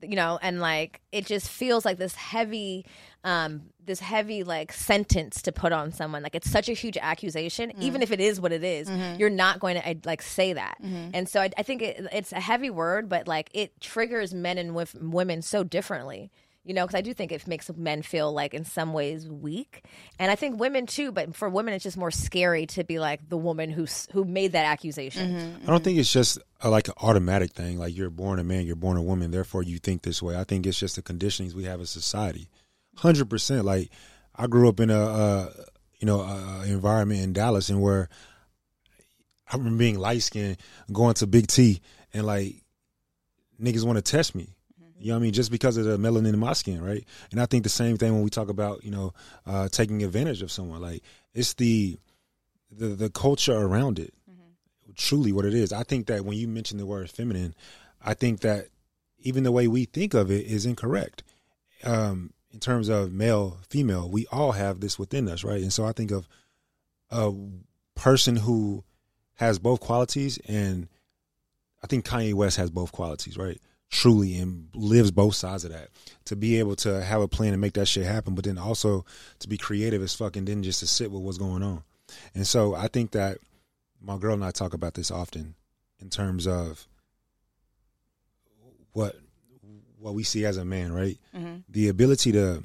Speaker 3: You know, and like it just feels like this heavy, um, this heavy like sentence to put on someone. Like it's such a huge accusation, mm-hmm. even if it is what it is, mm-hmm. You're not going to like say that. Mm-hmm. And so I, I think it, it's a heavy word, but like it triggers men and wif- women so differently you know, because I do think it makes men feel like in some ways weak, and I think women too. But for women, it's just more scary to be like the woman who who made that accusation.
Speaker 2: I don't think it's just a, like an automatic thing. Like you're born a man, you're born a woman, therefore you think this way. I think it's just the conditionings we have as society. Hundred percent. Like I grew up in a, uh you know a, environment in Dallas, and where I remember being light skinned, going to Big T, and like niggas want to test me. You know what I mean? Just because of the melanin in my skin, right? And I think the same thing when we talk about, you know, uh, taking advantage of someone. Like it's the the the culture around it. Truly what it is. I think that when you mention the word feminine, I think that even the way we think of it is incorrect. Um, in terms of male, female, we all have this within us, right? And so I think of a person who has both qualities and I think Kanye West has both qualities, right? Truly, and lives both sides of that. To be able to have a plan and make that shit happen, but then also to be creative as fucking, then just to sit with what's going on. And so I think that my girl and I talk about this often in terms of what what we see as a man, right? The ability to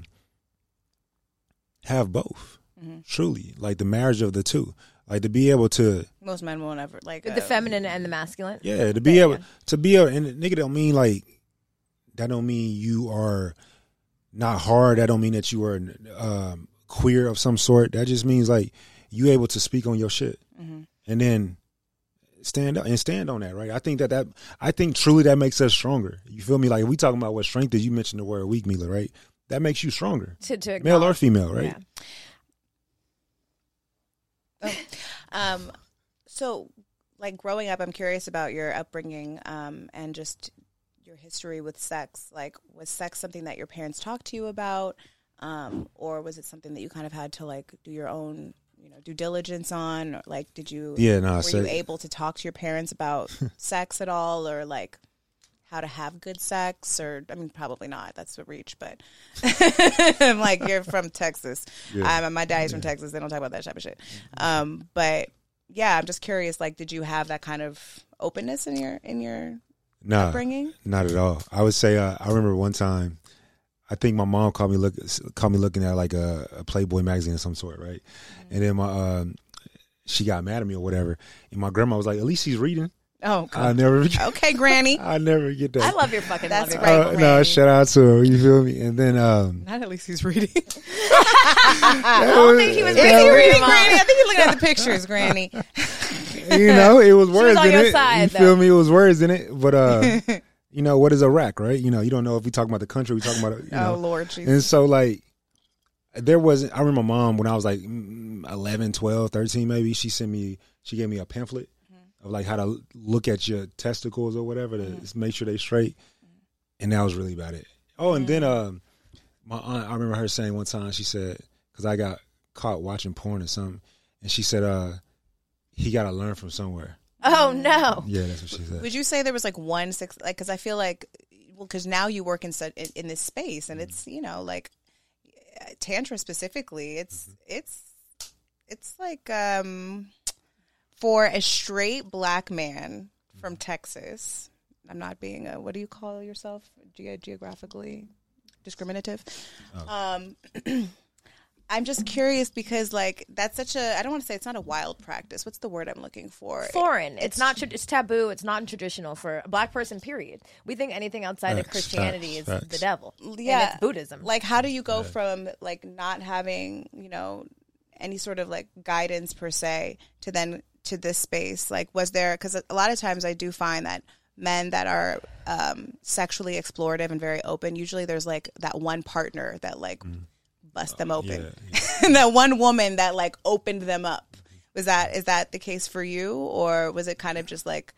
Speaker 2: have both, truly, like the marriage of the two, like to be able to
Speaker 1: Most men won't ever like
Speaker 3: The
Speaker 1: uh,
Speaker 3: feminine and the masculine.
Speaker 2: yeah, to be able to be able, and nigga don't mean like that. Don't mean you are not hard. That don't mean that you are um, queer of some sort. That just means like you able to speak on your shit, and then stand up and stand on that. Right. I think that that I think truly that makes us stronger. You feel me? Like we talking about what strength is. You mentioned the word weak, Mila. Right. That makes you stronger,
Speaker 3: To, to
Speaker 2: male or female. Right.
Speaker 3: Yeah.
Speaker 1: Um, so, like growing up, I'm curious about your upbringing um, and just your history with sex. Like, was sex something that your parents talked to you about, um, or was it something that you kind of had to like do your own, you know, due diligence on? Or, like, did you?
Speaker 2: Yeah, no,
Speaker 1: Were
Speaker 2: so-
Speaker 1: you able to talk to your parents about sex at all, or like? How to have good sex, or I mean, probably not. That's a reach, but I'm like, you're from Texas.
Speaker 2: Yeah.
Speaker 1: Um, my daddy's from Texas. They don't talk about that type of shit. Um, but yeah, I'm just curious. Like, did you have that kind of openness in your in your
Speaker 2: Nah,
Speaker 1: upbringing?
Speaker 2: not at all. I would say uh, I remember one time. I think my mom caught me look caught me looking at like a, a Playboy magazine of some sort, right? And then my um, she got mad at me or whatever, and my grandma was like, "At least she's reading."
Speaker 1: Oh,
Speaker 2: I
Speaker 1: God.
Speaker 2: never,
Speaker 1: okay, Granny.
Speaker 2: I never get that.
Speaker 3: I love your fucking
Speaker 1: That's
Speaker 3: love
Speaker 1: right.
Speaker 3: your
Speaker 2: Uh, no,
Speaker 1: Granny.
Speaker 2: shout out to her. You feel me? And then um,
Speaker 1: Not at least he's reading.
Speaker 3: I don't think he was
Speaker 1: he
Speaker 3: reading
Speaker 1: reading, Granny? I think he's looking at the pictures, Granny.
Speaker 2: you know, it was words
Speaker 3: on
Speaker 2: in
Speaker 3: your
Speaker 2: it.
Speaker 3: side,
Speaker 2: you
Speaker 3: though.
Speaker 2: feel me? It was words in it. But uh, you know, what is Iraq, right? You know, you don't know if we talking about the country, we talking about you know.
Speaker 1: Oh Lord, Jesus.
Speaker 2: And so like there wasn't I remember my mom when I was like mm, 11, 12, 13 maybe, she sent me she gave me a pamphlet of like how to look at your testicles or whatever to just make sure they straight. And that was really about it. Oh, and then um my aunt I remember her saying one time she said cuz I got caught watching porn or something and she said uh he got to learn from somewhere.
Speaker 3: Oh no.
Speaker 2: Yeah, that's what she said.
Speaker 1: Would you say there was like one six? Like, because I feel like, well, because now you work in, such, in in this space, and it's you know like tantra specifically. It's it's it's like um for a straight black man from Texas. I'm not being a what do you call yourself Ge- geographically discriminative. Um, I'm just curious because like that's such a I don't want to say it's not a wild practice. What's the word I'm looking for?
Speaker 3: Foreign. It's not. tra- It's taboo. It's not traditional for a black person. Period. We think anything outside of Christianity
Speaker 2: facts,
Speaker 3: is
Speaker 2: facts.
Speaker 3: the devil.
Speaker 1: yeah,
Speaker 3: And it's Buddhism.
Speaker 1: Like, how do you go from like not having, you know, any sort of like guidance per se to then to this space? Like, was there? Because a lot of times I do find that men that are um, sexually explorative and very open, usually there's like that one partner that like bust them open, and that one woman that like opened them up. Was that is that the case for you, or was it kind of just like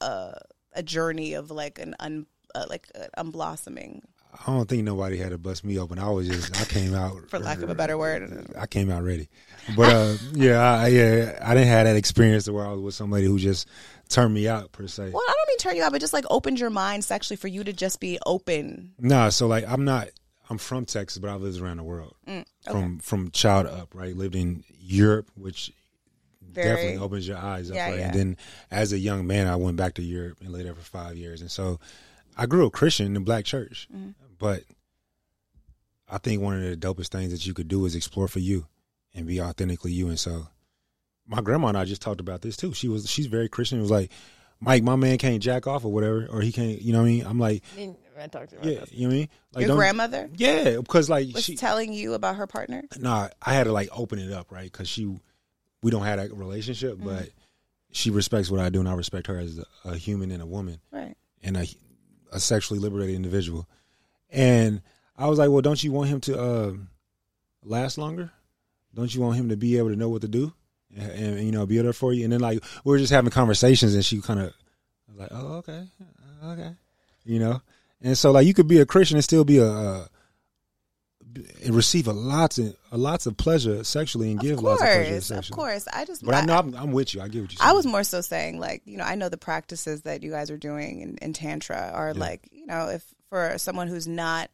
Speaker 1: a, a journey of like an un uh, like an unblossoming?
Speaker 2: I don't think nobody had to bust me open. I was just I came out
Speaker 1: for lack of a better word.
Speaker 2: I came out ready. But uh, yeah, I, yeah, I didn't have that experience where I was with somebody who just turned me out per se.
Speaker 1: Well, I don't mean turn you out, but just like opened your mind sexually for you to just be open.
Speaker 2: Nah, so like I'm not. I'm from Texas, but I've lived around the world from from child up. Right, lived in Europe, which
Speaker 1: Very-
Speaker 2: definitely opens your eyes up.
Speaker 1: Yeah,
Speaker 2: right,
Speaker 1: yeah.
Speaker 2: and then as a young man, I went back to Europe and lived there for five years, and so I grew up Christian in the black church,
Speaker 1: Mm-hmm.
Speaker 2: but I think one of the dopest things that you could do is explore for you and be authentically you. And so, my grandma and I just talked about this too. She was she's very Christian. It was like, Mike, my man can't jack off or whatever, or he can't. You know what I mean? I'm like,
Speaker 3: I talked to you about
Speaker 2: yeah,
Speaker 3: this.
Speaker 2: you know what I mean? Like,
Speaker 1: Your
Speaker 2: don't-
Speaker 1: grandmother
Speaker 2: Yeah, because like
Speaker 1: was
Speaker 2: she,
Speaker 1: telling you about her partner.
Speaker 2: nah, I had to like open it up, right? Because she, we don't have that relationship,
Speaker 1: Mm-hmm.
Speaker 2: but she respects what I do, and I respect her as a, a human and a woman
Speaker 1: Right.
Speaker 2: and a, a sexually liberated individual. And I was like, well, don't you want him to uh, last longer? Don't you want him to be able to know what to do and, and you know be there for you? And then like we were just having conversations, and she kind of was like, oh, okay, okay, you know. And so like you could be a Christian and still be a. Uh, and receive a lots of a lots of pleasure sexually and give
Speaker 1: Of
Speaker 2: lots of pleasure
Speaker 1: course, of course. I just,
Speaker 2: But I know I'm, I'm with you. I get what you.
Speaker 1: I was more so saying, like, you know, I know the practices that you guys are doing in, in Tantra are like, you know, if for someone who's not,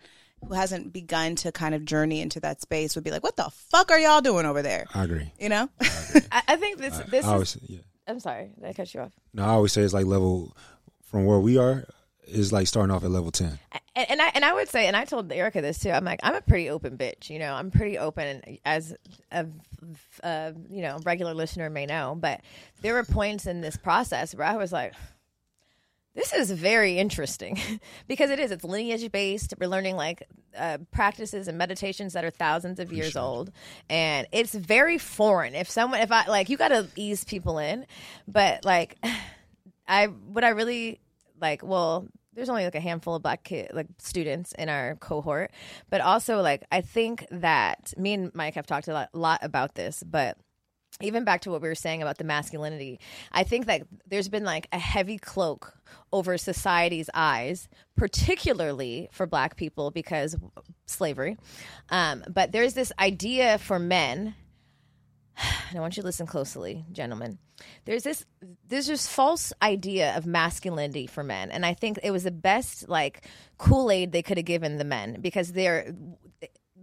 Speaker 1: who hasn't begun to kind of journey into that space, would be like, what the fuck are y'all doing over there?
Speaker 2: I agree.
Speaker 1: You know?
Speaker 3: I, I think this. This
Speaker 2: I always,
Speaker 3: is.
Speaker 2: yeah.
Speaker 3: I'm sorry. Did I cut you off?
Speaker 2: No, I always say it's like level from where we are is like starting off at level ten.
Speaker 3: and, and I and I would say, and I told Erica this too. I'm like, I'm a pretty open bitch. You know, I'm pretty open, as a, a you know regular listener may know. But there were points in this process where I was like. This is very interesting because it is. It's lineage based. We're learning like uh, practices and meditations that are thousands of years old, and it's very foreign. If someone, if I like, you got to ease people in, but like, I what I really like. Well, there's only like a handful of black kid like students in our cohort, but also like I think that me and Mike have talked a lot, lot about this, but even back to what we were saying about the masculinity, I think that there's been like a heavy cloak over society's eyes, particularly for black people because slavery. Um, but there's this idea for men, and I want you to listen closely, gentlemen. There's this there's this false idea of masculinity for men, and I think it was the best like Kool Aid they could have given the men because they're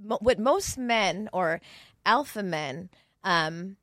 Speaker 3: what most men or alpha men um,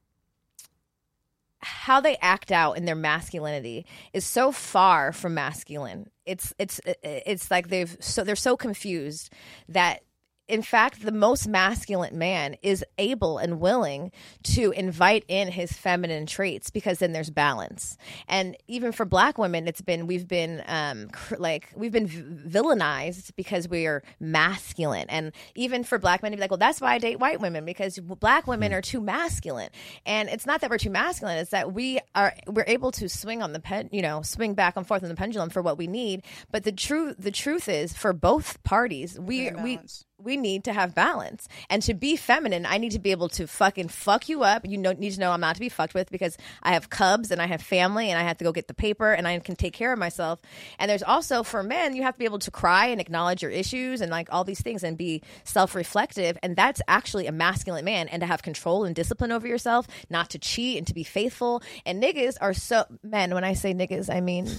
Speaker 3: how they act out in their masculinity is so far from masculine. It's it's it's like they've so they're so confused that in fact, the most masculine man is able and willing to invite in his feminine traits because then there's balance. And even for black women, it's been, we've been um, cr- like, we've been v- villainized because we are masculine. And even for black men to be like, well, that's why I date white women because black women are too masculine. And it's not that we're too masculine, it's that we are, we're able to swing on the pen, you know, swing back and forth on the pendulum for what we need. But the truth, the truth is for both parties, we, we. We need to have balance. And to be feminine, I need to be able to fucking fuck you up. You know, need to know I'm not to be fucked with because I have cubs and I have family and I have to go get the paper and I can take care of myself. And there's also for men, you have to be able to cry and acknowledge your issues and like all these things and be self reflective. And that's actually a masculine man and to have control and discipline over yourself, not to cheat and to be faithful. And niggas are so, men, when I say niggas, I mean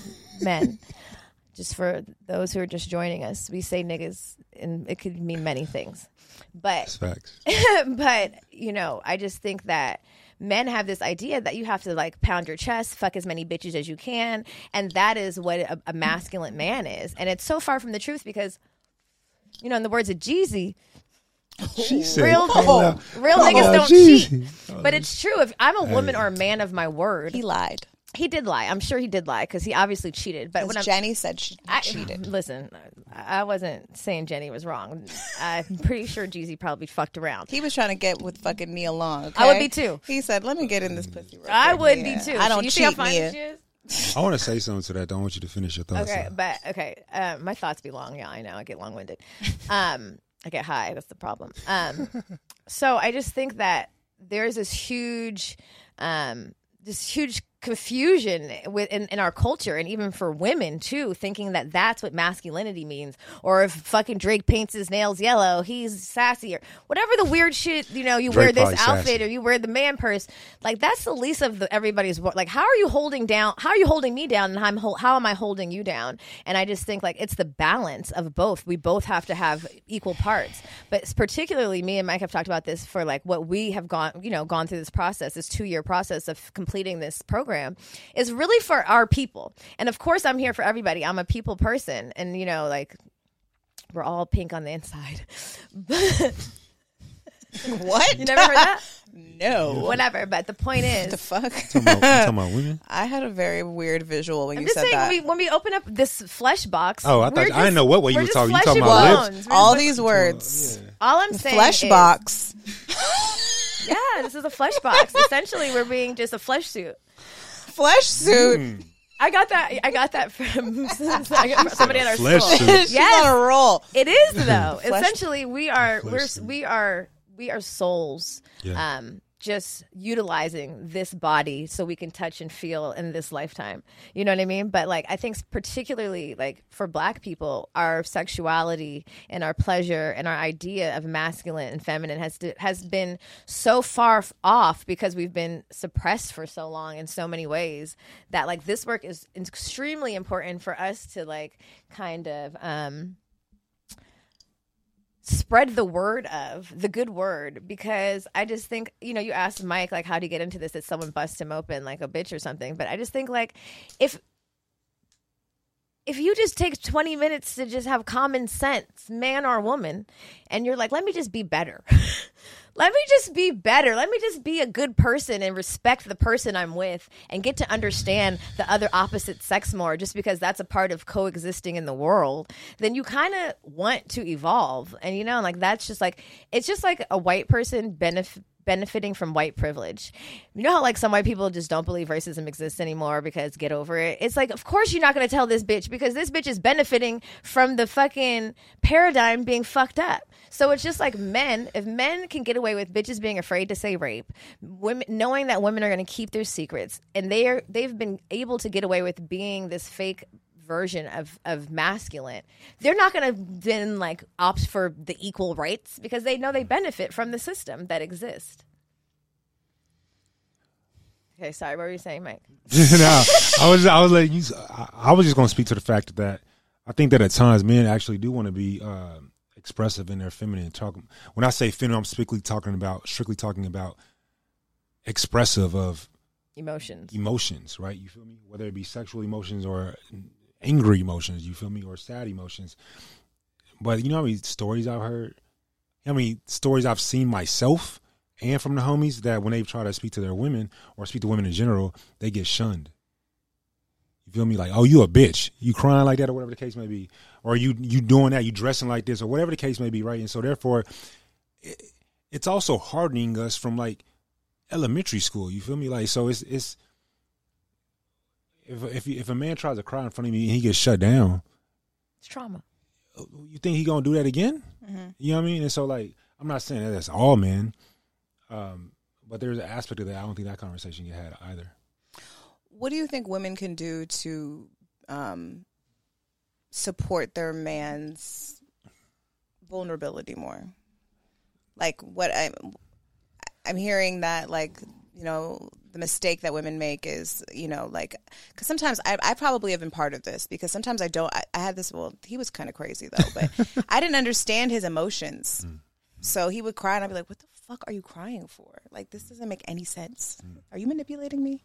Speaker 3: men just for those who are just joining us, we say niggas, and it could mean many things. But
Speaker 2: That's facts.
Speaker 3: but you know, I just think that men have this idea that you have to like pound your chest, fuck as many bitches as you can, and that is what a, a masculine man is. And it's so far from the truth because, you know, in the words of Jeezy,
Speaker 2: She said,
Speaker 3: real
Speaker 2: "Call out-
Speaker 3: real niggas
Speaker 2: out
Speaker 3: don't
Speaker 2: Jeezy."
Speaker 3: cheat. But it's true. If I'm a woman or a man of my word,
Speaker 1: He lied.
Speaker 3: He did lie. I'm sure he did lie because he obviously cheated. But when I'm,
Speaker 1: Jenny said she
Speaker 3: I,
Speaker 1: cheated.
Speaker 3: Listen, I I wasn't saying Jenny was wrong. I'm pretty sure Jeezy probably fucked around.
Speaker 1: He was trying to get with fucking Nia Long. Okay?
Speaker 3: I would be too.
Speaker 1: He said, "Let me get in this pussy." Real
Speaker 3: I
Speaker 1: quick,
Speaker 3: would
Speaker 1: Nia.
Speaker 3: be too.
Speaker 1: I don't
Speaker 3: you
Speaker 1: cheat,
Speaker 3: see how fine
Speaker 1: Nia.
Speaker 3: she is?
Speaker 2: I want to say something to that. Don't want you to finish your thoughts.
Speaker 3: Okay,
Speaker 2: though.
Speaker 3: but okay. Uh, my thoughts be long. Yeah, I know. I get long winded. Um, I get high. That's the problem. Um, so I just think that there's this huge, um, this huge confusion with in, in our culture and even for women too thinking that that's what masculinity means. Or if fucking drake paints his nails yellow he's sassy or whatever the weird shit you know you wear this outfit
Speaker 2: sassy.
Speaker 3: or you wear the man purse like that's the least of the, everybody's like how are you holding down how are you holding me down and I'm how am I holding you down? And I just think like it's the balance of both. We both have to have equal parts. But it's particularly me and Mike have talked about this for like what we have gone you know gone through this process this two year process of completing this program is really for our people and of course I'm here for everybody I'm a people person and you know like we're all pink on the inside
Speaker 1: What?
Speaker 3: you never heard that
Speaker 1: No.
Speaker 3: whatever but the point is
Speaker 1: the fuck?
Speaker 2: talking, about, talking about women.
Speaker 1: I had a very weird visual when
Speaker 3: I'm
Speaker 1: you
Speaker 3: just
Speaker 1: said
Speaker 3: saying,
Speaker 1: that.
Speaker 3: when we, when we open up this flesh box,
Speaker 2: Oh, I thought-
Speaker 3: we're
Speaker 2: I didn't know what way you
Speaker 3: we're
Speaker 2: were talking. You talking about lips?
Speaker 1: All
Speaker 3: just-
Speaker 1: these words.
Speaker 2: Yeah.
Speaker 3: all I'm saying,
Speaker 1: Flesh
Speaker 3: is-
Speaker 1: box.
Speaker 3: Yeah, this is a flesh box. Essentially, we're being just a flesh suit.
Speaker 1: Flesh suit.
Speaker 2: Mm.
Speaker 3: I got that. I got that from, I got from somebody at our
Speaker 2: Flesh
Speaker 3: school.
Speaker 2: suit.
Speaker 1: She's
Speaker 3: Yes.
Speaker 1: on a roll.
Speaker 3: It is though.
Speaker 1: Flesh-
Speaker 3: Essentially, we are
Speaker 2: Flesh
Speaker 3: we're
Speaker 2: suit.
Speaker 3: we are we are souls.
Speaker 2: Yeah.
Speaker 3: Um, just utilizing this body so we can touch and feel in this lifetime. You know what I mean? But like I think particularly like for black people, our sexuality and our pleasure and our idea of masculine and feminine has to, has been so far off because we've been suppressed for so long in so many ways that like this work is extremely important for us to like kind of um spread the word of the good word because I just think you know you asked Mike like how do you get into this? That someone busts him open like a bitch or something. But I just think like if if you just take 20 minutes to just have common sense man or woman and you're like let me just be better. Let me just be better. Let me just be a good person and respect the person I'm with and get to understand the other opposite sex more just because that's a part of coexisting in the world then you kind of want to evolve. And you know like that's just like it's just like a white person benefit benefiting from white privilege. You know how like some white people just don't believe racism exists anymore because get over it. It's like of course you're not going to tell this bitch because this bitch is benefiting from the fucking paradigm being fucked up. So it's just like men, if men can get away with bitches being afraid to say rape, women knowing that women are going to keep their secrets, and they are they've been able to get away with being this fake version of of masculine. They're not going to then like opt for the equal rights because they know they benefit from the system that exists. Okay, sorry. What were you saying, Mike?
Speaker 2: no, I was I was like you. I, I was just going to speak to the fact that I think that at times men actually do want to be uh, expressive in their feminine talk. When I say feminine, I'm strictly talking about strictly talking about expressive of
Speaker 3: Emotions.
Speaker 2: emotions, right? You feel me? Whether it be sexual emotions or angry emotions, you feel me, or sad emotions. But you know how many stories I've heard, how many stories I've seen myself and from the homies that when they try to speak to their women or speak to women in general, they get shunned. You feel me? Like, oh, you a bitch. You crying like that or whatever the case may be. Or you you doing that, you dressing like this or whatever the case may be, right? And so therefore it, it's also hardening us from like elementary school. You feel me? Like so it's it's if if if a man tries to cry in front of me and he gets shut down,
Speaker 3: It's trauma.
Speaker 2: you think he gonna do that again? You know what I mean? And so like I'm not saying that that's all men, um, but there's an aspect of that I don't think that conversation get had either.
Speaker 1: What do you think women can do to um, support their man's vulnerability more? Like what I'm, I'm hearing that like you know the mistake that women make is you know like because sometimes I, I probably have been part of this because sometimes I don't I, I had this well he was kind of crazy though but I didn't understand his emotions. So he would cry and I'd be like what the fuck are you crying for? Like this doesn't make any sense. Are you manipulating me?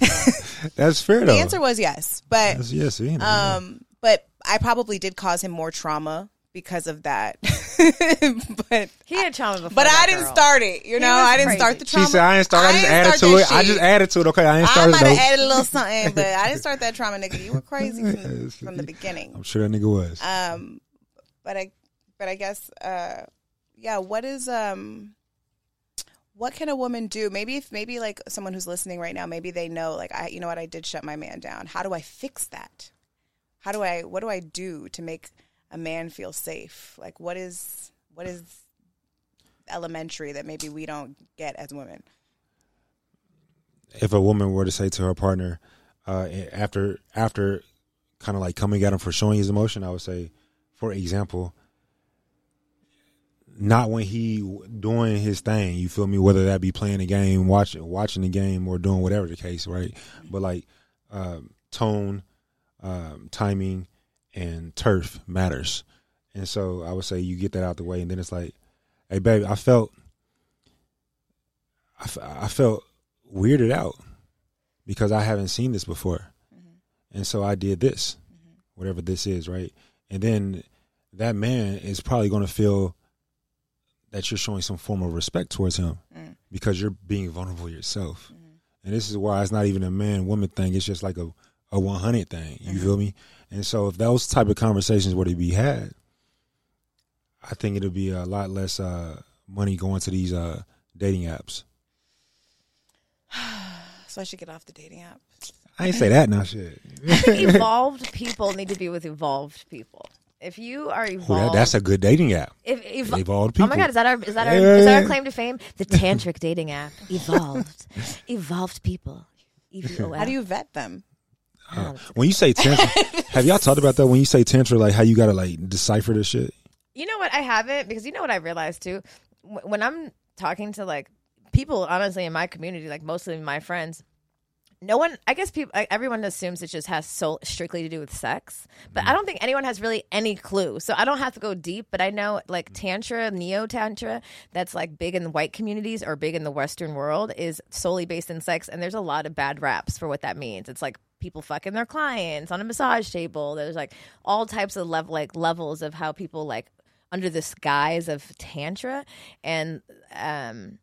Speaker 2: That's fair
Speaker 1: the answer was yes, but
Speaker 2: That's, yes,
Speaker 1: um, but I probably did cause him more trauma because of that. but
Speaker 3: He had trauma before.
Speaker 1: but
Speaker 3: that
Speaker 1: I didn't
Speaker 3: girl.
Speaker 1: start it. You know, I didn't
Speaker 3: crazy.
Speaker 1: start the trauma.
Speaker 2: she said I didn't start. I just added to
Speaker 1: that
Speaker 2: it. I just added to it. Okay, I ain't
Speaker 1: I
Speaker 2: started
Speaker 1: might
Speaker 2: though.
Speaker 1: have added a little something, but I didn't start that trauma, nigga. You were crazy from, from the beginning.
Speaker 2: I'm sure that nigga was.
Speaker 1: Um, but I, but I guess, uh, yeah. What is um, what can a woman do? Maybe if maybe like someone who's listening right now, maybe they know like I, you know what, I did shut my man down. How do I fix that? How do I? What do I do to make a man feel safe? Like what is what is elementary that maybe we don't get as women?
Speaker 2: if a woman were to say to her partner uh, after after kind of like coming at him for showing his emotion, I would say, for example, not when he doing his thing. You feel me? Whether that be playing the game, watching watching the game, or doing whatever the case, right? But like um, tone, um, timing, and turf matters. And so I would say you get that out the way, and then it's like, hey, baby, I felt, I, f- I felt weirded out because I haven't seen this before. Mm-hmm. And so I did this, mm-hmm. whatever this is, right? And then that man is probably going to feel that you're showing some form of respect towards him mm. because you're being vulnerable yourself. Mm-hmm. And this is why it's not even a man woman thing, it's just like a, a 100 thing. You feel me? And so if those type of conversations were to be had, I think it'll be a lot less uh, money going to these uh, dating apps.
Speaker 1: So I should get off the dating app.
Speaker 2: I ain't say that now, shit.
Speaker 3: evolved people need to be with evolved people. If you are
Speaker 2: Ooh,
Speaker 3: evolved,
Speaker 2: that, that's a good dating app.
Speaker 3: if, if,
Speaker 2: Evolved
Speaker 3: Oh my god, is that our is that our
Speaker 2: Yeah.
Speaker 3: is that our claim to fame? The tantric dating app, evolved, evolved people. EVOL.
Speaker 1: How do you vet them?
Speaker 2: Uh, when you say tantra, have y'all talked about that? When you say tantra, like how you gotta like decipher this shit.
Speaker 3: You know what? I haven't because you know what I realized too. When I'm talking to like people, honestly, in my community, like mostly my friends, no one. I guess people. Everyone assumes it just has so strictly to do with sex, but I don't think anyone has really any clue. So I don't have to go deep. But I know like tantra, neo tantra, that's like big in the white communities or big in the Western world, is solely based in sex, and there's a lot of bad raps for what that means. It's like people fucking their clients on a massage table. There's like all types of level like levels of how people like under this guise of tantra and um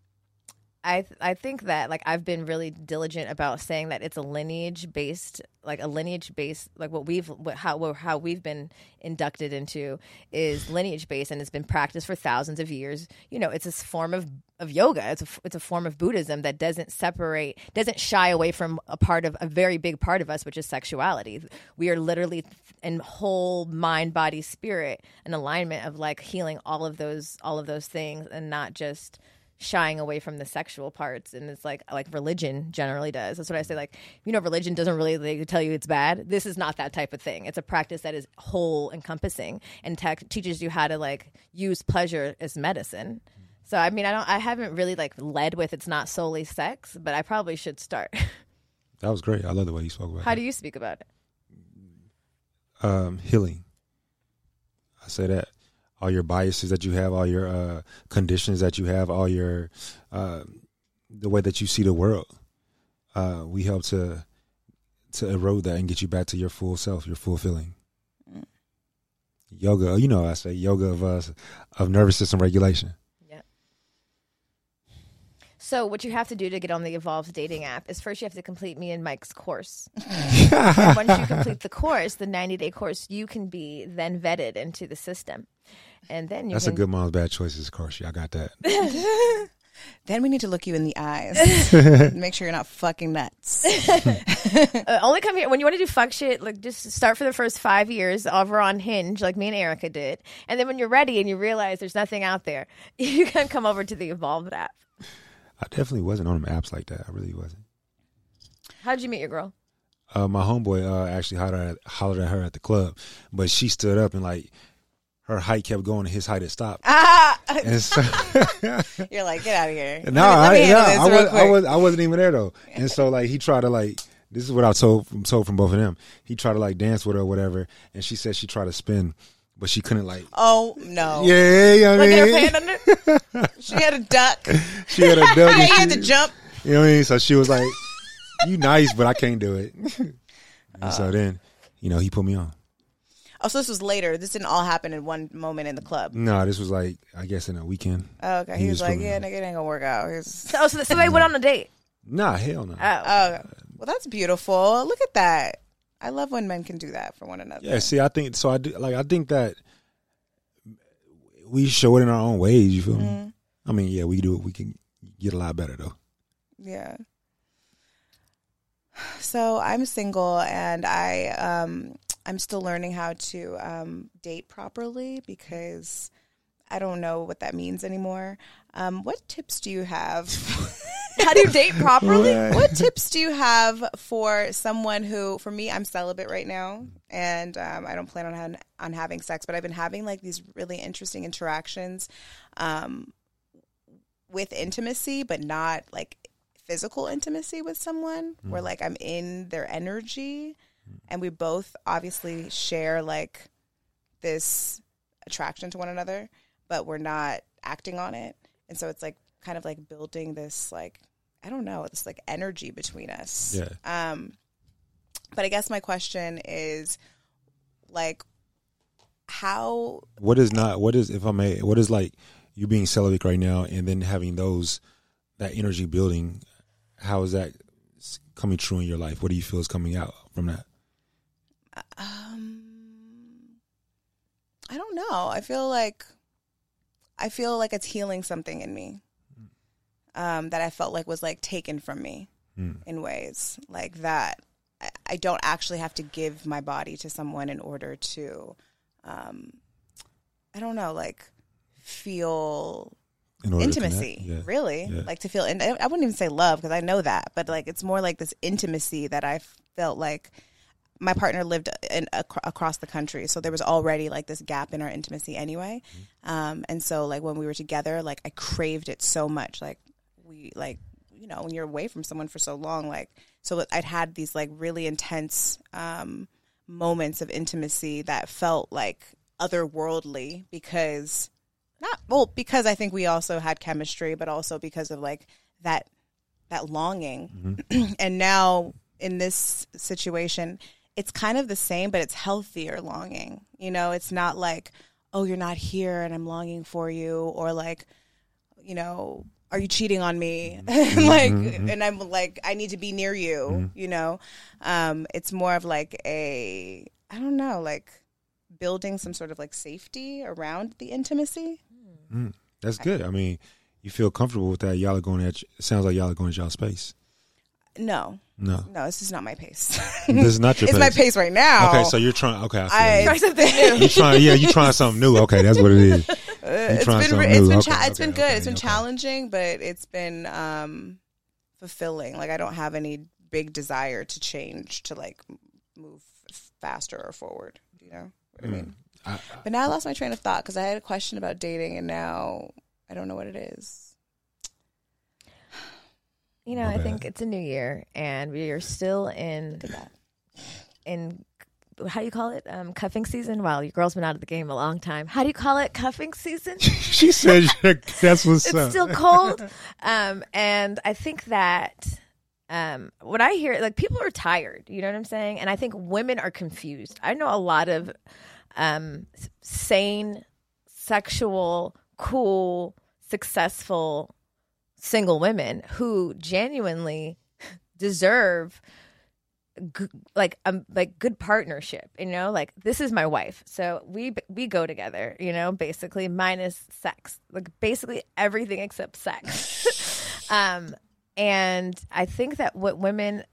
Speaker 3: I th- I think that like I've been really diligent about saying that it's a lineage based like a lineage based like what we've what, how what, how we've been inducted into is lineage based and it's been practiced for thousands of years. You know, it's this form of of yoga. It's a it's a form of Buddhism that doesn't separate doesn't shy away from a part of a very big part of us which is sexuality. We are literally in whole mind body spirit an alignment of like healing all of those all of those things and not just shying away from the sexual parts and it's like like religion generally does that's what i say like you know religion doesn't really like, tell you it's bad this is not that type of thing it's a practice that is whole encompassing and tech teaches you how to like use pleasure as medicine so i mean i don't i haven't really like led with it's not solely sex but i probably should start
Speaker 2: That was great. I love the way you spoke about it.
Speaker 3: how
Speaker 2: it.
Speaker 3: do you speak about it
Speaker 2: um, healing. I say that all your biases that you have, all your uh, conditions that you have, all your uh, the way that you see the world. Uh, we help to to erode that and get you back to your full self, your full feeling. Yoga, you know, I say yoga of of nervous system regulation.
Speaker 3: Yeah. So what you have to do to get on the Evolve dating app is first you have to complete me and Mike's course. and once you complete the course, the 90 day course, you can be then vetted into the system. And then you
Speaker 2: That's
Speaker 3: can
Speaker 2: a good mom's bad choices, course. I got that.
Speaker 1: Then we need to look you in the eyes. Make sure you're not fucking nuts.
Speaker 3: uh, only come here when you want to do fuck shit. Like just start for the first five years over on Hinge, like me and Erica did, and then when you're ready and you realize there's nothing out there, you can come over to the Evolve app.
Speaker 2: I definitely wasn't on them apps like that. I really wasn't.
Speaker 3: How did you meet your girl?
Speaker 2: uh, my homeboy uh, actually hollered at, hollered at her at the club, but she stood up and like her height kept going and his height had stopped.
Speaker 1: ah,
Speaker 2: so,
Speaker 1: you're like, get out of here.
Speaker 2: no,
Speaker 1: Let me- let me
Speaker 2: I,
Speaker 1: handle
Speaker 2: I, was, I was I wasn't even there though. And so like he tried to like this is what I told from told from both of them. He tried to like dance with her or whatever, and she said she tried to spin, but she couldn't like.
Speaker 1: Oh no!
Speaker 2: Yeah, you know what
Speaker 3: Look
Speaker 2: I
Speaker 3: at her
Speaker 2: mean?
Speaker 3: under.
Speaker 1: She had a duck.
Speaker 2: She had a duck.
Speaker 1: she had to jump.
Speaker 2: You know what I mean? So she was like, "You nice, but I can't do it." and
Speaker 1: Uh.
Speaker 2: so then, you know, he put me on.
Speaker 1: Oh, so this was later. This didn't all happen in one moment in the club.
Speaker 2: No, this was like I guess in a weekend.
Speaker 1: Oh, okay.
Speaker 2: He
Speaker 1: He was
Speaker 2: was
Speaker 1: like, yeah,
Speaker 2: it.
Speaker 1: nigga, it ain't gonna work out. He's,
Speaker 3: Oh, so, so they went on a date.
Speaker 2: Nah, hell no.
Speaker 3: Oh,
Speaker 1: oh, well, that's beautiful. Look at that. I love when men can do that for one another.
Speaker 2: Yeah, see, I think so. I do, like. I think that we show it in our own ways. You feel
Speaker 1: Mm-hmm.
Speaker 2: me? I mean, yeah, we do. It. We can get a lot better though.
Speaker 1: Yeah. So I'm single and I um I'm still learning how to um date properly because I don't know what that means anymore. Um what tips do you have?
Speaker 3: how do you date properly?
Speaker 1: what tips do you have for someone who for me I'm celibate right now and um, I don't plan on ha- on having sex but I've been having like these really interesting interactions um, with intimacy but not like physical intimacy with someone where like I'm in their energy and we both obviously share like this attraction to one another but we're not acting on it and so it's like kind of like building this like I don't know this like energy between us
Speaker 2: Yeah.
Speaker 1: um but I guess my question is like how
Speaker 2: What is not? What is, if I may? What is like you being celibate right now, and then having those that energy building? How is that coming true in your life? What do you feel is coming out from that?
Speaker 1: Um, I don't know. I feel like I feel like it's healing something in me. Um, that I felt like was like taken from me in ways like that. I, I don't actually have to give my body to someone in order to, um, I don't know, like feel
Speaker 2: In
Speaker 1: intimacy?
Speaker 2: Yeah.
Speaker 1: really
Speaker 2: Yeah.
Speaker 1: like to feel and i wouldn't even say love because i know that but like it's more like this intimacy that i felt like my partner lived in, ac- across the country so there was already like this gap in our intimacy anyway
Speaker 2: Mm-hmm.
Speaker 1: um, and so like when we were together like i craved it so much like we like you know when you're away from someone for so long like so i'd had these like really intense um, moments of intimacy that felt like otherworldly because not well because I think we also had chemistry, but also because of like that that longing. and now in this situation, it's kind of the same, but it's healthier longing. You know, it's not like, oh, you're not here and I'm longing for you, or like, you know, are you cheating on me? Mm-hmm. like, mm-hmm. and I'm like, I need to be near you. Mm-hmm. You know, um, it's more of like a, I don't know, like building some sort of like safety around the intimacy.
Speaker 2: Mm, that's good. I mean, you feel comfortable with that. Y'all are going at. It sounds like y'all are going at y'all space.
Speaker 1: No,
Speaker 2: No,
Speaker 1: no, this is not my pace.
Speaker 2: this is not your. Pace.
Speaker 1: It's
Speaker 2: pace.
Speaker 1: my pace right now.
Speaker 2: Okay, so you're trying. Okay, I feel
Speaker 1: I-
Speaker 3: Try something new.
Speaker 2: you're trying. Yeah, you're trying something new. Okay, that's what it is.
Speaker 1: it's
Speaker 2: trying
Speaker 1: been
Speaker 2: something
Speaker 1: it's
Speaker 2: new.
Speaker 1: been
Speaker 2: Okay,
Speaker 1: cha- it's
Speaker 2: okay,
Speaker 1: been good.
Speaker 2: okay,
Speaker 1: it's been
Speaker 2: okay.
Speaker 1: challenging, but it's been um fulfilling. Like I don't have any big desire to change to like move faster or forward. You know what I mean?
Speaker 2: Mm. I,
Speaker 1: But now I lost my train of thought because I had a question about dating, and now I don't know what it is.
Speaker 3: You know,
Speaker 2: My
Speaker 3: I
Speaker 2: bad.
Speaker 3: think it's a new year, and we are still in
Speaker 1: Look at that.
Speaker 3: in how do you call it? Um, cuffing season. Wow, your girl's been out of the game a long time. How do you call it? Cuffing season.
Speaker 2: she says that's what's
Speaker 3: it's
Speaker 2: up.
Speaker 3: still cold. Um, and I think that um, what I hear, like people are tired. You know what I'm saying? And I think women are confused. I know a lot of um, sane, sexual, cool, successful single women who genuinely deserve g- like um like good partnership you know? Like this is my wife. So we we go together you know basically minus sex like basically everything except sex. Um and i think that what women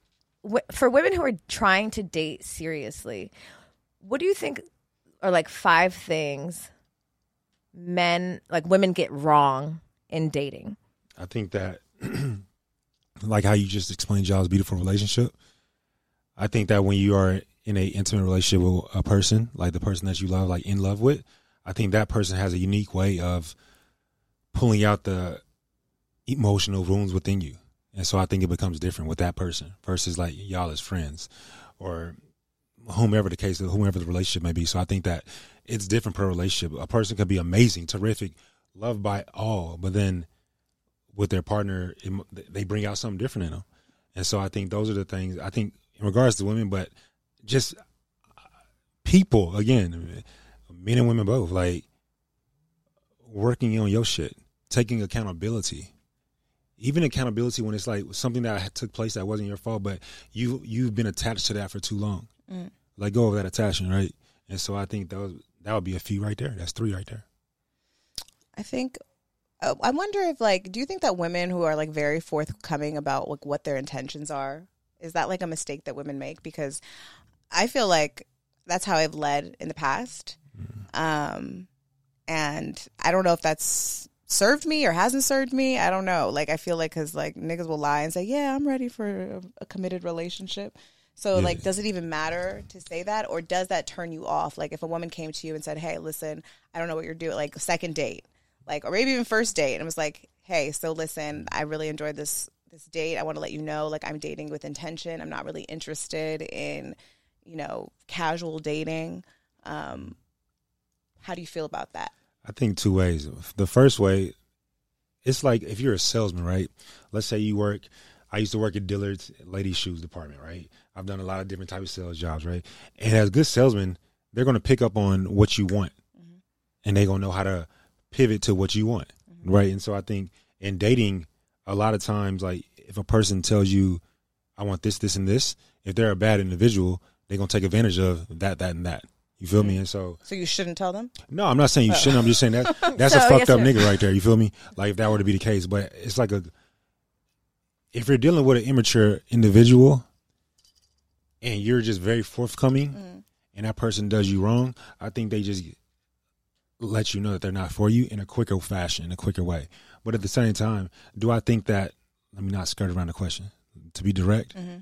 Speaker 3: wh- for women who are trying to date seriously what do you think are like five things men like women get wrong in dating
Speaker 2: I think that, like how you just explained y'all's beautiful relationship. I think that when you are in a intimate relationship with a person, like the person that you love, like in love with, I think that person has a unique way of pulling out the emotional wounds within you, and so I think it becomes different with that person versus like y'all as friends or whomever the case, whomever the relationship may be. So I think that it's different per relationship. A person could be amazing, terrific, loved by all, but then with their partner, it- they bring out something different in them. And so I think those are the things. I think in regards to women, but just uh, people again, men and women both, like working on your shit, taking accountability. Even accountability when it's like something that took place that wasn't your fault, but you you've been attached to that for too long. Let go of that attachment, right? And so I think that was, that would be a few right there. That's three right there.
Speaker 1: I think. Uh, I wonder if like, do you think that women who are like very forthcoming about like what their intentions are, is that like a mistake that women make? Because I feel like that's how I've led in the past, um, and I don't know if that's served me or hasn't served me. I don't know. Like I feel like because like niggas will lie and say, yeah, I'm ready for a, a committed relationship. So
Speaker 2: Yeah.
Speaker 1: like, does it even matter to say that, or does that turn you off? Like, if a woman came to you and said, "Hey, listen, I don't know what you're doing," like second date, like, or maybe even first date, and it was like, "Hey, so listen, I really enjoyed this this date. I want to let you know, like, I'm dating with intention. I'm not really interested in, you know, casual dating." Um, how do you feel about that?
Speaker 2: I think two ways. The first way, it's like if you're a salesman, right? Let's say you work. I used to work at Dillard's ladies' shoes department, right? I've done a lot of different types of sales jobs, right? And as good salesmen, they're going to pick up on what you want, and they're going to know how to pivot to what you want, mm-hmm. right? And so I think in dating, a lot of times, like if a person tells you, "I want this, this, and this," if they're a bad individual, they're going to take advantage of that, that, and that. You feel me? Mm-hmm. And so
Speaker 1: So you shouldn't tell them.
Speaker 2: no, I'm not saying you oh. shouldn't. I'm just saying that that's a fucked
Speaker 3: yes,
Speaker 2: up
Speaker 3: sir.
Speaker 2: nigga right there. You feel me? Like if that were to be the case, but it's like a if you're dealing with an immature individual and you're just very forthcoming mm. and that person does you wrong, I think they just let you know that they're not for you in a quicker fashion, in a quicker way. But at the same time, do I think that let me not skirt around the question. To be direct, mm-hmm.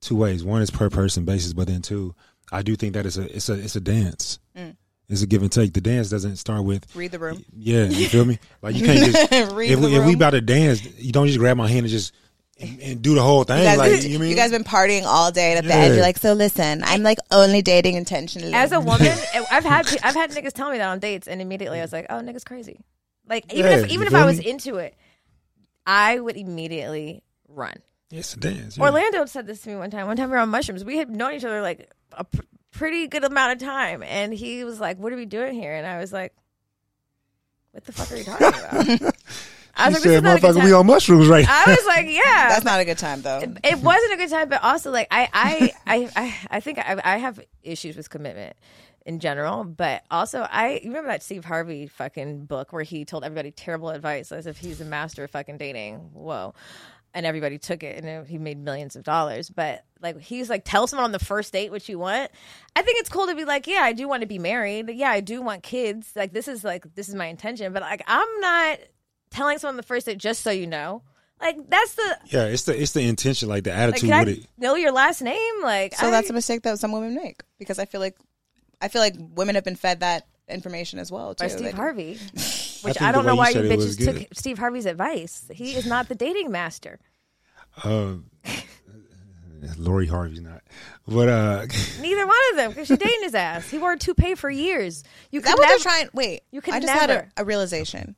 Speaker 2: two ways. One is per person basis, but then two, I do think that it's a it's a it's a dance. Mm. It's a give and take. The dance doesn't start with
Speaker 1: Read the room.
Speaker 2: yeah, you feel me? Like you can't just
Speaker 1: Read
Speaker 2: if we, if we about to dance, you don't just grab my hand and just and, and do the whole thing.
Speaker 1: You guys,
Speaker 2: like you mean?
Speaker 1: you guys been partying all day, and at the
Speaker 2: Yeah.
Speaker 1: end, you're like, "So listen, I'm like only dating intentionally."
Speaker 3: As a woman, I've had I've had niggas tell me that on dates, and immediately I was like, "Oh, nigga's crazy." Like even
Speaker 2: Yeah,
Speaker 3: if even if I was
Speaker 2: me?
Speaker 3: into it, I would immediately run.
Speaker 2: it's a dance. yeah.
Speaker 3: Orlando said this to me one time. One time we were on mushrooms. We had known each other like a pr- pretty good amount of time, and he was like, "What are we doing here?" And I was like, "What the fuck are you talking about?" I
Speaker 2: She
Speaker 3: was like, "This
Speaker 2: said,
Speaker 3: is not a good
Speaker 2: "Motherfucker, we on mushrooms right now."
Speaker 3: I was like, "Yeah."
Speaker 1: That's not a good time, though.
Speaker 3: it wasn't a good time, but also like I I I I, I think I, I have issues with commitment in general, but also I you remember that Steve Harvey fucking book where he told everybody terrible advice as if he's a master of fucking dating. Whoa. and everybody took it, and he made millions of dollars. But like he's like, tell someone on the first date what you want. I think it's cool to be like, yeah, I do want to be married. Yeah, I do want kids. Like this is like this is my intention. But like I'm not telling someone the first date just so you know. Like that's the
Speaker 2: Yeah, it's the it's the intention, like the
Speaker 3: like
Speaker 2: attitude
Speaker 3: can I
Speaker 2: it.
Speaker 3: know your last name? Like
Speaker 1: So
Speaker 3: I-
Speaker 1: that's a mistake that some women make because I feel like I feel like women have been fed that information as well too.
Speaker 3: by Steve
Speaker 1: Like,
Speaker 3: Harvey. Which
Speaker 2: think
Speaker 3: I, don't know why you
Speaker 2: said
Speaker 3: bitches took. Steve Harvey's advice. He is not the dating master.
Speaker 2: Um, Lori Harvey's not, but uh,
Speaker 3: Neither one of them because she dating his ass. He wore a toupee for years. You
Speaker 1: Is that
Speaker 3: could
Speaker 1: what
Speaker 3: never.
Speaker 1: they're trying? Wait,
Speaker 3: You could
Speaker 1: I just had a,
Speaker 3: never.
Speaker 1: a realization.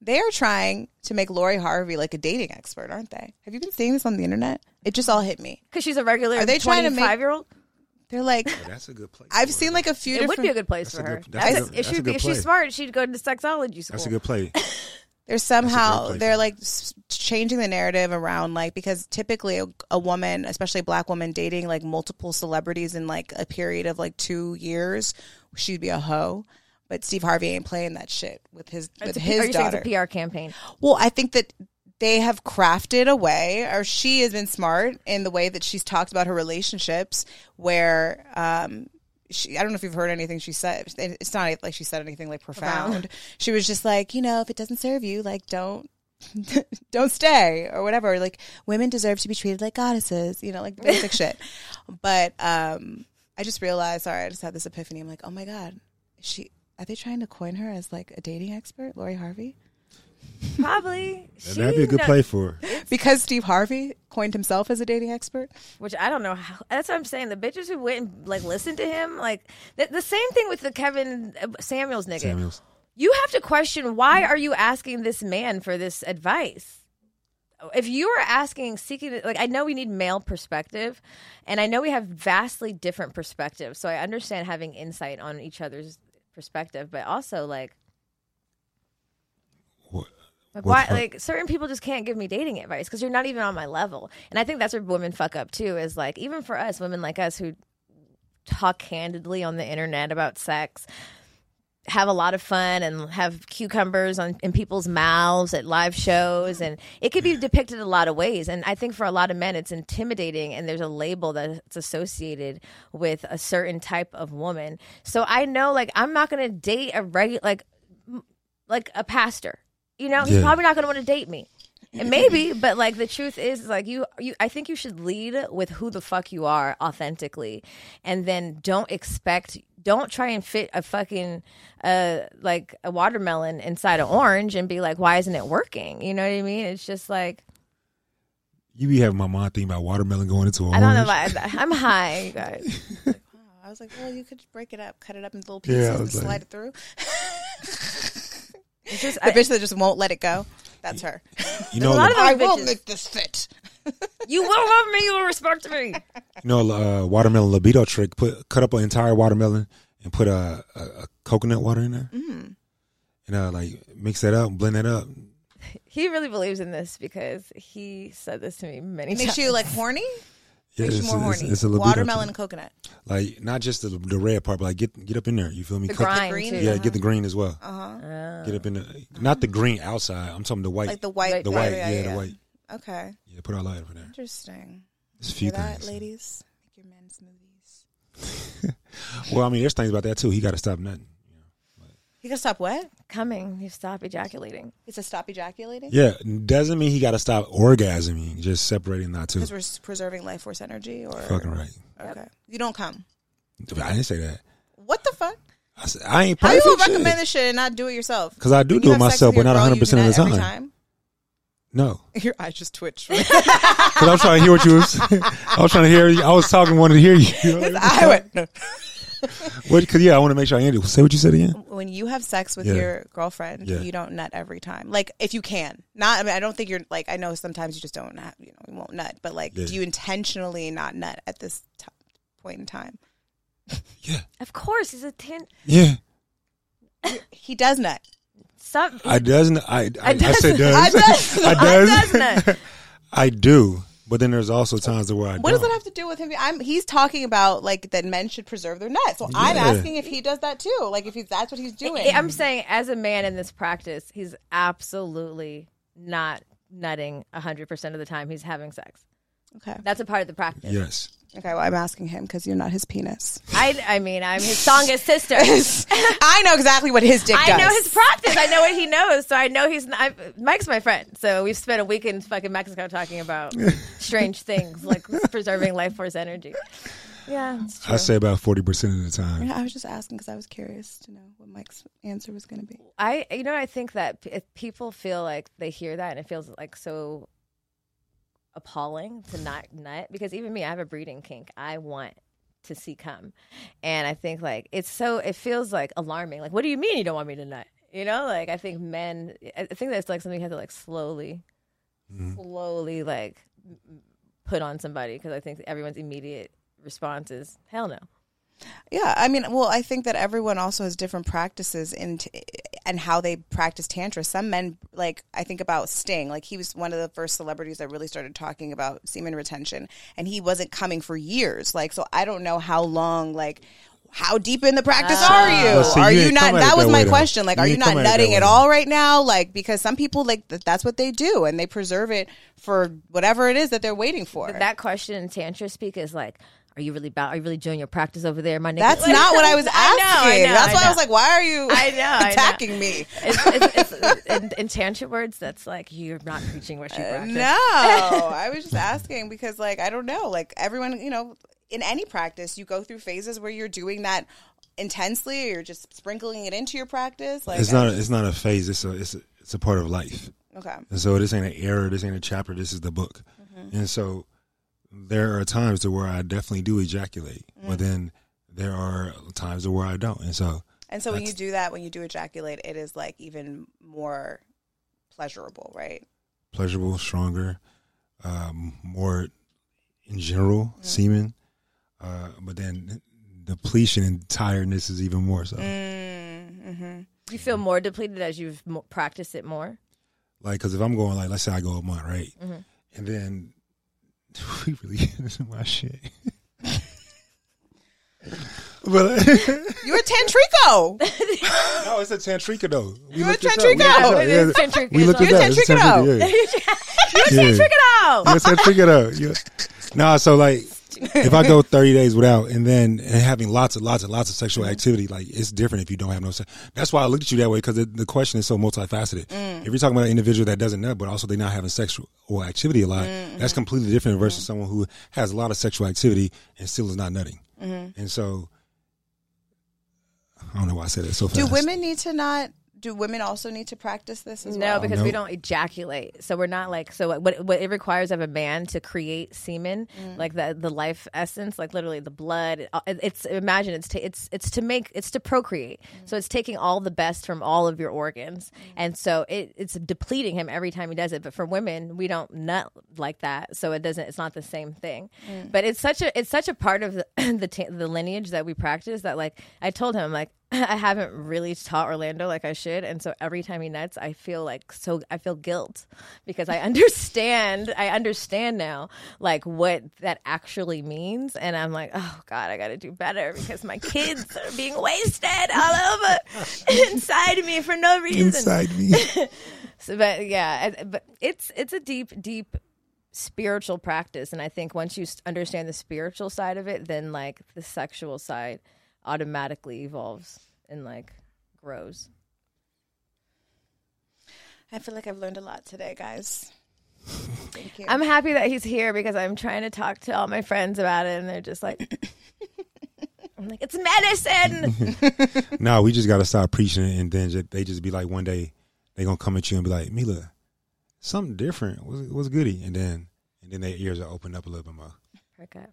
Speaker 1: They are trying to make Lori Harvey like a dating expert, aren't they? Have you been seeing this on the internet? It just all hit me.
Speaker 3: Because she's a regular
Speaker 1: Are they trying to make-
Speaker 3: 25 year old.
Speaker 1: They're like, oh,
Speaker 2: that's a good place.
Speaker 1: I've seen
Speaker 2: her.
Speaker 1: like a few
Speaker 3: It
Speaker 1: different.
Speaker 3: would be a good place
Speaker 2: That's
Speaker 3: for her.
Speaker 2: good-
Speaker 3: That's
Speaker 2: that's
Speaker 3: a-
Speaker 2: a-
Speaker 3: if,
Speaker 2: that's a
Speaker 3: she,
Speaker 2: good
Speaker 3: if she's smart, she'd go to sexology school.
Speaker 2: that's a good play.
Speaker 1: There's somehow
Speaker 2: place.
Speaker 1: they're like changing the narrative around like because typically a, a woman, especially a black woman, dating like multiple celebrities in like a period of like two years, she'd be a hoe. But Steve Harvey ain't playing that shit with his with
Speaker 3: It's a-
Speaker 1: his
Speaker 3: are you saying
Speaker 1: daughter.
Speaker 3: it's a PR campaign?
Speaker 1: Well, I think that they have crafted a way, or she has been smart in the way that she's talked about her relationships, where um, she, I don't know if you've heard anything she said. It's not like she said anything like profound. She was just like, you know, if it doesn't serve you, like don't. don't stay or whatever like women deserve to be treated like goddesses you know like basic shit but um i just realized sorry i just had this epiphany i'm like oh my god she are they trying to coin her as like a dating expert lori harvey
Speaker 3: Probably.
Speaker 2: That'd be a good play for her.
Speaker 1: because Steve Harvey coined himself as a dating expert.
Speaker 3: Which I don't know. How, that's what I'm saying. The bitches who went and like listened to him, like the, the same thing with the Kevin uh, Samuels nigga.
Speaker 2: Samuels.
Speaker 3: You have to question why are you asking this man for this advice? If you are asking, seeking, like I know we need male perspective, and I know we have vastly different perspectives. So I understand having insight on each other's perspective, but also like
Speaker 2: What-
Speaker 3: Like why? Like certain people just can't give me dating advice because you're not even on my level. And I think that's where women fuck up too. Is like even for us, women like us who talk candidly on the internet about sex, have a lot of fun and have cucumbers on in people's mouths at live shows, and it could be depicted a lot of ways. And I think for a lot of men, it's intimidating, and there's a label that's associated with a certain type of woman. So I know, like, I'm not going to date a regular like like a pastor. You know, he's probably not going to want to date me. And maybe, but like the truth is, like you, you, I think you should lead with who the fuck you are authentically, and then don't expect, don't try and fit a fucking, uh, like a watermelon inside an orange and be like, why isn't it working? You know what I mean? It's just like
Speaker 2: You be having my mom thinking about watermelon going into a
Speaker 3: I don't know.
Speaker 2: orange.
Speaker 3: If I, I'm high, you guys.
Speaker 1: I was like, well, you could break it up, cut it up into little
Speaker 2: Yeah,
Speaker 1: pieces, and
Speaker 2: like-
Speaker 1: slide it through.
Speaker 3: It's just
Speaker 1: The
Speaker 3: I-
Speaker 1: bitch that just won't let it go. That's her.
Speaker 2: You know,
Speaker 3: a lot
Speaker 2: the-
Speaker 3: of
Speaker 1: I
Speaker 3: those
Speaker 1: will
Speaker 3: bitches.
Speaker 1: make this fit.
Speaker 3: you will love me, you will respect me.
Speaker 2: you know, uh, watermelon libido trick. Put cut up an entire watermelon and put a, a, a coconut water in there,
Speaker 1: Mm.
Speaker 2: and uh, like mix that up, and blend that up.
Speaker 3: He really believes in this because he said this to me many
Speaker 1: Makes
Speaker 3: times.
Speaker 1: you like horny.
Speaker 2: Yeah,
Speaker 1: Makes you
Speaker 2: it's-
Speaker 1: more
Speaker 2: it's-
Speaker 1: horny.
Speaker 2: it's a libido
Speaker 1: Watermelon and coconut.
Speaker 2: Like not just the, the red part, but like get get up in there. You feel me?
Speaker 3: the
Speaker 2: Cut-
Speaker 3: grind
Speaker 1: green?
Speaker 3: too.
Speaker 2: Yeah, get the green as well.
Speaker 1: Uh huh.
Speaker 2: Get up in the not the green outside. I'm talking the white.
Speaker 1: Like the white.
Speaker 2: the
Speaker 1: part,
Speaker 2: white, yeah, the white.
Speaker 1: Okay.
Speaker 2: Yeah, put all that over there.
Speaker 1: Interesting.
Speaker 2: There's a
Speaker 1: Hear
Speaker 2: few
Speaker 1: that,
Speaker 2: things.
Speaker 1: ladies? Make your men smoothies.
Speaker 2: Well, I mean, there's things about that too. He got to stop nothing.
Speaker 1: He gotta stop what?
Speaker 3: Coming, you stop ejaculating.
Speaker 1: It's a stop ejaculating.
Speaker 2: Yeah, doesn't mean he got to stop orgasming. Just separating that too.
Speaker 1: Because we're s- preserving life force energy, or
Speaker 2: Fucking right.
Speaker 1: Okay. You don't come.
Speaker 2: I didn't say that.
Speaker 1: What the fuck?
Speaker 2: I, said, I ain't
Speaker 1: How you
Speaker 2: perfect.
Speaker 1: gonna recommend this shit and not do it yourself?
Speaker 2: Because I do
Speaker 1: When
Speaker 2: do it
Speaker 1: have sex
Speaker 2: myself,
Speaker 1: with
Speaker 2: but
Speaker 1: your
Speaker 2: not
Speaker 1: girl,
Speaker 2: 100
Speaker 1: you
Speaker 2: percent of the
Speaker 1: nut every
Speaker 2: time. No,
Speaker 1: Your eyes just twitched. His
Speaker 2: because I'm trying to hear what you was. I was trying to hear. I was talking, wanted to hear you.
Speaker 1: eye went. No.
Speaker 2: What? Because yeah, I want to make sure I ended. Say what you said again.
Speaker 1: When you have sex with
Speaker 2: Yeah.
Speaker 1: your girlfriend,
Speaker 2: Yeah.
Speaker 1: you don't nut every time. Like if you can, not. I mean, I don't think you're like. I know sometimes you just don't. Have, you know, you won't nut. But like,
Speaker 2: Yeah.
Speaker 1: do you intentionally not nut at this t- point in time?
Speaker 2: Yeah,
Speaker 3: Of course, he's a tin.
Speaker 2: yeah.
Speaker 1: He does nut.
Speaker 3: Some,
Speaker 2: I doesn't. I I, I,
Speaker 3: does-
Speaker 2: said
Speaker 1: I
Speaker 2: does.
Speaker 1: does.
Speaker 2: I
Speaker 3: I
Speaker 2: does.
Speaker 3: does nut.
Speaker 2: I do. But then there's also times where I
Speaker 1: What
Speaker 2: don't.
Speaker 1: does that have to do with him? I'm. He's talking about like that men should preserve their nut. So I'm asking if he does that too. Like if he, that's what he's doing.
Speaker 3: I'm saying, as a man in this practice, he's absolutely not nutting 100% of the time he's having sex.
Speaker 1: Okay.
Speaker 3: That's a part of the practice.
Speaker 2: Yes.
Speaker 1: Okay. Well, I'm asking him because you're not his penis.
Speaker 3: I, I mean, I'm his songest sister.
Speaker 1: I know exactly what his dick is.
Speaker 3: I
Speaker 1: does.
Speaker 3: know his practice. I know what he knows. So I know he's not. I, Mike's my friend. So we've spent a week in fucking Mexico talking about strange things like preserving life force energy. Yeah.
Speaker 2: I say about forty percent of the time.
Speaker 1: Yeah, I was just asking because I was curious to know what Mike's answer was going to be.
Speaker 3: I, you know, I think that if people feel like they hear that and it feels like so appalling to not nut, because even me, I have a breeding kink. I want to see cum, and I think like it's so. It feels like alarming. Like, what do you mean you don't want me to nut? You know, like I think men. I I think that's like something you have to like slowly, mm-hmm. slowly like put on somebody because I think everyone's immediate response is hell no.
Speaker 1: Yeah, I mean, well, I think that everyone also has different practices in t- and how they practice tantra. Some men, like I think about Sting, like he was one of the first celebrities that really started talking about semen retention, and he wasn't coming for years. Like, so I don't know how long, like. How deep in the practice ah. are you?
Speaker 2: Well, see,
Speaker 1: are
Speaker 2: you
Speaker 1: you not?
Speaker 2: come at it
Speaker 1: That was
Speaker 2: that
Speaker 1: my
Speaker 2: way,
Speaker 1: question. Like,
Speaker 2: You
Speaker 1: are you not
Speaker 2: come at it that
Speaker 1: nutting at all right now? Like, because some people like th- that's what they do, and they preserve it for whatever it is that they're waiting for.
Speaker 3: That question in tantra speak is like, are you really about? Are you really doing your practice over there, my nigga?
Speaker 1: That's
Speaker 3: Like-
Speaker 1: not what I was asking.
Speaker 3: I know, I know,
Speaker 1: That's
Speaker 3: I
Speaker 1: why I was like, why are you
Speaker 3: I know, I know.
Speaker 1: attacking me?
Speaker 3: It's, it's, it's, in, in tantra words, that's like you're not preaching what you practice.
Speaker 1: No, I was just asking because, like, I don't know. Like, everyone, you know, in any practice, you go through phases where you're doing that intensely, or you're just sprinkling it into your practice. Like,
Speaker 2: It's not. A, it's not a phase. It's a. It's a. It's a part of life.
Speaker 1: okay.
Speaker 2: And so this ain't an error. This ain't a chapter. This is the book.
Speaker 1: Mm-hmm.
Speaker 2: And so there are times to where I definitely do ejaculate,
Speaker 1: Mm.
Speaker 2: but then there are times to where I don't. And so
Speaker 1: And so when you do that, when you do ejaculate, it is like even more pleasurable, right?
Speaker 2: pleasurable, stronger, um, more in general
Speaker 1: Mm.
Speaker 2: semen. Uh, but then depletion and tiredness is even more so.
Speaker 1: Mm-hmm.
Speaker 3: You feel more depleted as you've mo- practiced it more.
Speaker 2: Like, because if I'm going like, let's say I go a month, right,
Speaker 3: Mm-hmm.
Speaker 2: and then we really get into my shit. but
Speaker 1: You're a tantrico.
Speaker 2: no, it's a tantrika though. We
Speaker 1: You're a
Speaker 2: looked this up.
Speaker 1: tantrika.
Speaker 2: We looked this up.
Speaker 3: It is
Speaker 2: Yeah.
Speaker 3: tantrika.
Speaker 2: We
Speaker 3: You're
Speaker 2: it up. It's a
Speaker 1: tantrika
Speaker 2: tantrika.
Speaker 3: You're
Speaker 2: Yeah.
Speaker 3: tantric it out.
Speaker 2: Yes, I figured out. Yeah. Nah, so like, if I go 30 days without and then and having lots and lots and lots of sexual mm. activity, like it's different if you don't have no sex. That's why I looked at you that way because the, the question is so multifaceted. Mm. If you're talking about an individual that doesn't nut, but also they're not having sexual or activity a lot, mm-hmm. that's completely different versus mm-hmm. someone who has a lot of sexual activity and still is not nutting. Mm-hmm. And so, I don't know why I said that so fast.
Speaker 1: do women need to not? Do women also need to practice this as well?
Speaker 3: No,
Speaker 1: well?
Speaker 3: because we don't ejaculate, so we're not like so. What what it requires of a man to create semen,
Speaker 1: Mm.
Speaker 3: like the the life essence, like literally the blood. it- It's imagine it's to, it's it's to make it's to procreate.
Speaker 1: Mm.
Speaker 3: So it's taking all the best from all of your organs, and so it, it's depleting him every time he does it. But for women, we don't nut like that, so it doesn't. It's not the same thing.
Speaker 1: Mm.
Speaker 3: But it's such a it's such a part of the the, ta- the lineage that we practice that like I told him I'm like I haven't really taught Orlando like I should, and so every time he nuts, I feel like so I feel guilt because I understand I understand now like what that actually means, and I'm like, oh God, I got to do better because my kids are being wasted all over inside me for no reason.
Speaker 2: inside me?
Speaker 3: So, but yeah, but it's it's a deep, deep spiritual practice, and I think once you understand the spiritual side of it, then like the sexual side automatically evolves and like grows.
Speaker 1: I feel like I've learned a lot today, guys. Thank you.
Speaker 3: I'm happy that he's here because I'm trying to talk to all my friends about it, and they're just like, I'm like, it's medicine.
Speaker 2: No, we just got to stop preaching it, and then ju- they just be like, one day they gonna come at you and be like, Mila, something different. What's, what's goody? And then and then their ears are opened up a little bit more.
Speaker 3: okay,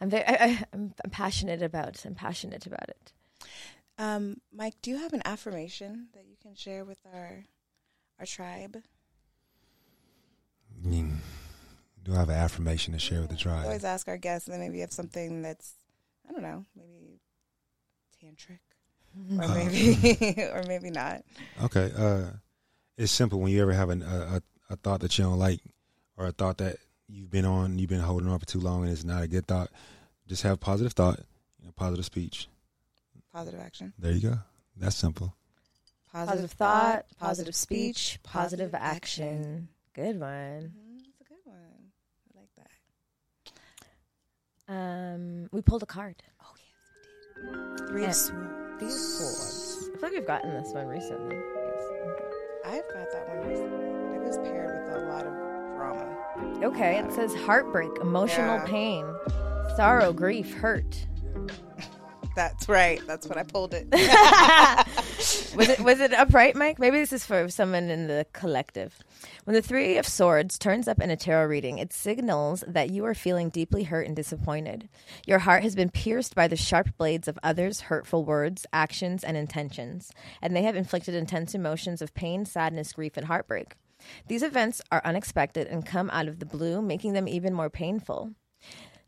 Speaker 3: I'm very, I, I, I'm, I'm passionate about. I'm passionate about it.
Speaker 1: Um, Mike, do you have an affirmation that you can share with our our tribe?
Speaker 2: I mean, do I have an affirmation to share with the tribe?
Speaker 1: always ask our guests, and then maybe you have something that's I don't know, maybe tantric, or maybe or maybe not.
Speaker 2: Okay, uh, it's simple. When you ever have an, a, a a thought that you don't like, or a thought that you've been on, you've been holding on for too long, and it's not a good thought, just have positive thought, you know, positive speech.
Speaker 1: Positive action,
Speaker 2: There you go. That's simple.
Speaker 3: Positive thought, positive speech, positive action. good one.
Speaker 1: That's a good one. I like that.
Speaker 3: Um, we pulled a card.
Speaker 1: Oh yes, we did. Three
Speaker 3: Yeah.
Speaker 1: of Swords.
Speaker 3: These swords. I feel like we've gotten this one recently.
Speaker 1: I've got that one recently. It was paired with a lot of drama.
Speaker 3: Okay, it says heartbreak, emotional
Speaker 1: Yeah.
Speaker 3: pain, sorrow, grief, hurt.
Speaker 1: That's right. That's what I pulled it.
Speaker 3: was it was it upright, Mike? Maybe this is for someone in the collective. When the Three of Swords turns up in a tarot reading, it signals that you are feeling deeply hurt and disappointed. Your heart has been pierced by the sharp blades of others' hurtful words, actions, and intentions, and they have inflicted intense emotions of pain, sadness, grief, and heartbreak. These events are unexpected and come out of the blue, making them even more painful.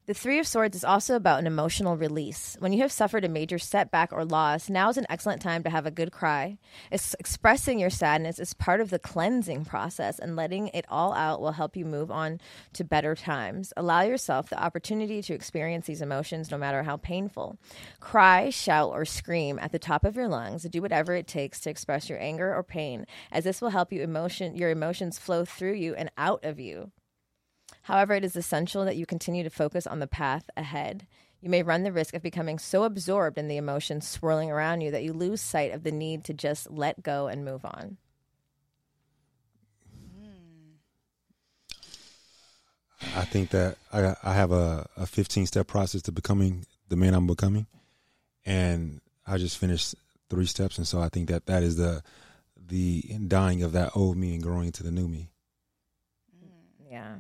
Speaker 3: The Three of Swords is also about an emotional release. When you have suffered a major setback or loss, now is an excellent time to have a good cry. Es- expressing your sadness is part of the cleansing process, and letting it all out will help you move on to better times. Allow yourself the opportunity to experience these emotions no matter how painful. Cry, shout, or scream at the top of your lungs. Do whatever it takes to express your anger or pain, as this will help you emotion your emotions flow through you and out of you. However, it is essential that you continue to focus on the path ahead. You may run the risk of becoming so absorbed in the emotions swirling around you that you lose sight of the need to just let go and move on.
Speaker 2: I think that I I have a, a 15 step process to becoming the man I'm becoming, and I just finished three steps, and so I think that that is the the dying of that old me and growing into the new me.
Speaker 3: Mm, yeah.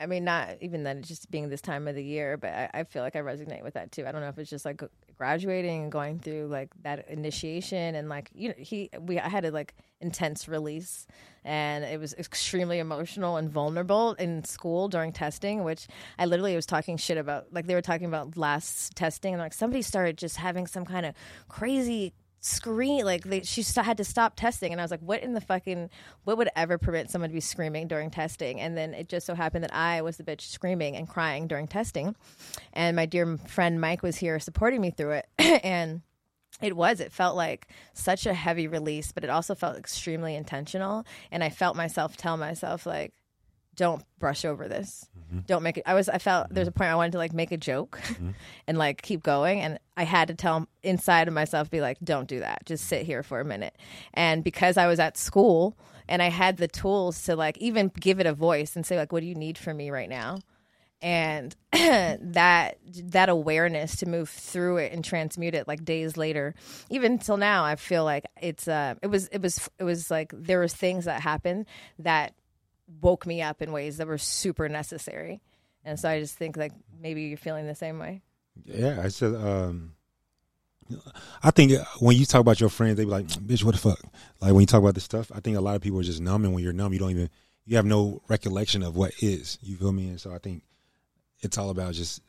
Speaker 3: I mean, not even it's just being this time of the year, but I, I feel like I resonate with that too. I don't know if it's just like graduating and going through like that initiation and like you know he we I had a like intense release and it was extremely emotional and vulnerable in school during testing, which I literally was talking shit about. Like they were talking about last testing and like somebody started just having some kind of crazy scream like they, she st- had to stop testing and i was like what in the fucking what would ever permit someone to be screaming during testing? And then it just so happened that i was the bitch screaming and crying during testing and my dear friend mike was here supporting me through it and it was it felt like such a heavy release but it also felt extremely intentional and i felt myself tell myself like don't brush over this. Mm-hmm. Don't make it. I was. I felt there's a mm-hmm. point I wanted to like make a joke, mm-hmm. and like keep going, and I had to tell inside of myself, be like, don't do that. Just sit here for a minute. And because I was at school and I had the tools to like even give it a voice and say like, what do you need from me right now? and that that awareness to move through it and transmute it like days later even till now i feel like it's uh it was it was it was like there was things that happened that woke me up in ways that were super necessary and so i just think like maybe you're feeling the same way
Speaker 2: Yeah, I said. Um, I think when you talk about your friends, they be like, "Bitch, what the fuck?" Like when you talk about this stuff, I think a lot of people are just numb, and when you're numb, you don't even you have no recollection of what is. You feel me? And so I think it's all about just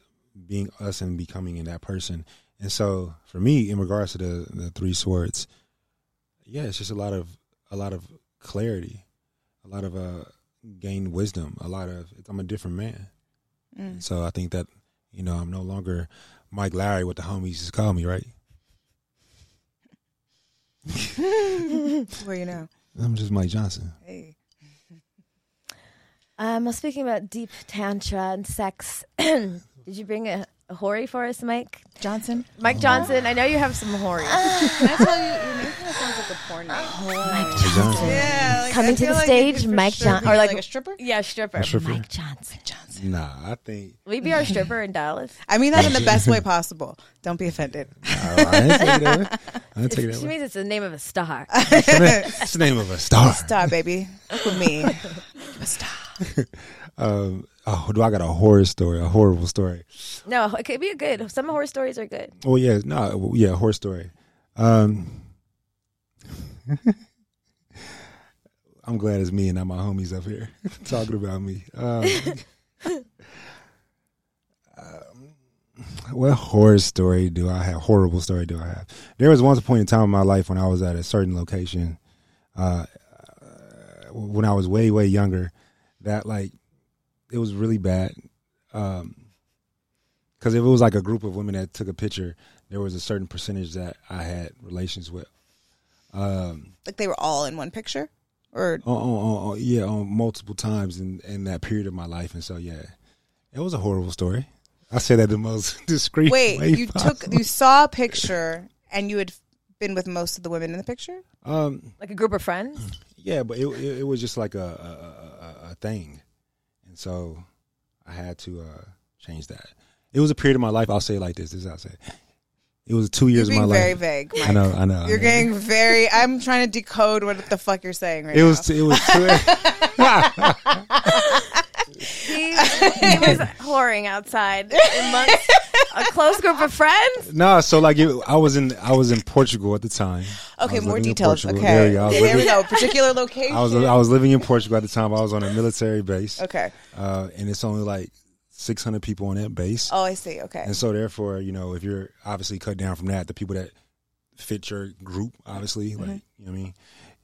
Speaker 2: being us and becoming in that person. And so for me, in regards to the the three swords, yeah, it's just a lot of a lot of clarity, a lot of uh gained wisdom, a lot of I'm a different man.
Speaker 1: Mm.
Speaker 2: So I think that you know I'm no longer Mike Larry, what the homies used to call me, right?
Speaker 1: Where you know?
Speaker 2: I'm just Mike Johnson.
Speaker 1: Hey.
Speaker 3: um well speaking about deep tantra and sex did you bring a, a whorie for us mike
Speaker 1: Johnson.
Speaker 3: mike johnson i know you have some whorie
Speaker 1: Can I tell you, your name kind of sounds like a porn name.
Speaker 3: mike
Speaker 2: Mike Johnson.
Speaker 1: Yeah, like,
Speaker 3: Coming to the
Speaker 1: like
Speaker 3: stage,
Speaker 1: it could for
Speaker 3: Mike
Speaker 1: sure
Speaker 3: John- or like-
Speaker 1: like a stripper.
Speaker 3: yeah stripper,
Speaker 2: A stripper?
Speaker 3: mike johnson
Speaker 1: Johnson.
Speaker 2: Nah, I think
Speaker 3: will you be our stripper in dallas
Speaker 1: I mean that in the best way possible. Don't be offended.
Speaker 2: I, I ain't take it that way. I ain't take it
Speaker 3: She means it's the name of a star.
Speaker 2: It's the name of a star.
Speaker 1: Star baby with me. a star.
Speaker 2: Um, oh, do I got a horror story? A horrible story.
Speaker 3: No, it could be a good. Some horror stories are good.
Speaker 2: Oh yeah, no, well, yeah, horror story. Um, I'm glad it's me and not my homies up here talking about me. Um, um, what horror story do I have? Horrible story do I have? There was once a point in time in my life when I was at a certain location, uh, when I was way way younger, that like it was really bad. Um, because if it was like a group of women that took a picture, there was a certain percentage that I had relations with. Um,
Speaker 1: Like they were all in one picture. Or
Speaker 2: on, on, on, on- yeah, on multiple times in in that period of my life, and so yeah, it was a horrible story. I say that the most discreet.
Speaker 1: wait,
Speaker 2: way
Speaker 1: you
Speaker 2: possible.
Speaker 1: took you saw a picture and you had been with most of the women in the picture?
Speaker 2: um
Speaker 3: Like a group of friends.
Speaker 2: yeah, but it it, it was just like a a, a a- a thing, and so I had to uh change that. It was a period of my life. I'll say it like this. This is how I say. It. It was two years
Speaker 1: You're
Speaker 2: of
Speaker 1: being
Speaker 2: my
Speaker 1: very
Speaker 2: life.
Speaker 1: vague.
Speaker 2: I know, I know.
Speaker 1: You're
Speaker 2: know.
Speaker 1: getting very. I'm trying to decode what the fuck you're saying right
Speaker 2: It
Speaker 1: now.
Speaker 2: was. It was. Two,
Speaker 3: He, he was whoring outside amongst a close group of friends.
Speaker 2: no, so like it, I was in. I was in Portugal at the time.
Speaker 1: Okay, more details. Okay,
Speaker 2: There we go. I was
Speaker 1: there we go. Particular location.
Speaker 2: I was I was living in Portugal at the time. I was on a military base,
Speaker 1: okay.
Speaker 2: uh, and it's only like 600 people on that base,
Speaker 1: Oh, I see. Okay.
Speaker 2: and so therefore, you know, if you're obviously cut down from that, the people that fit your group, obviously,
Speaker 1: Mm-hmm.
Speaker 2: like you know, what I mean,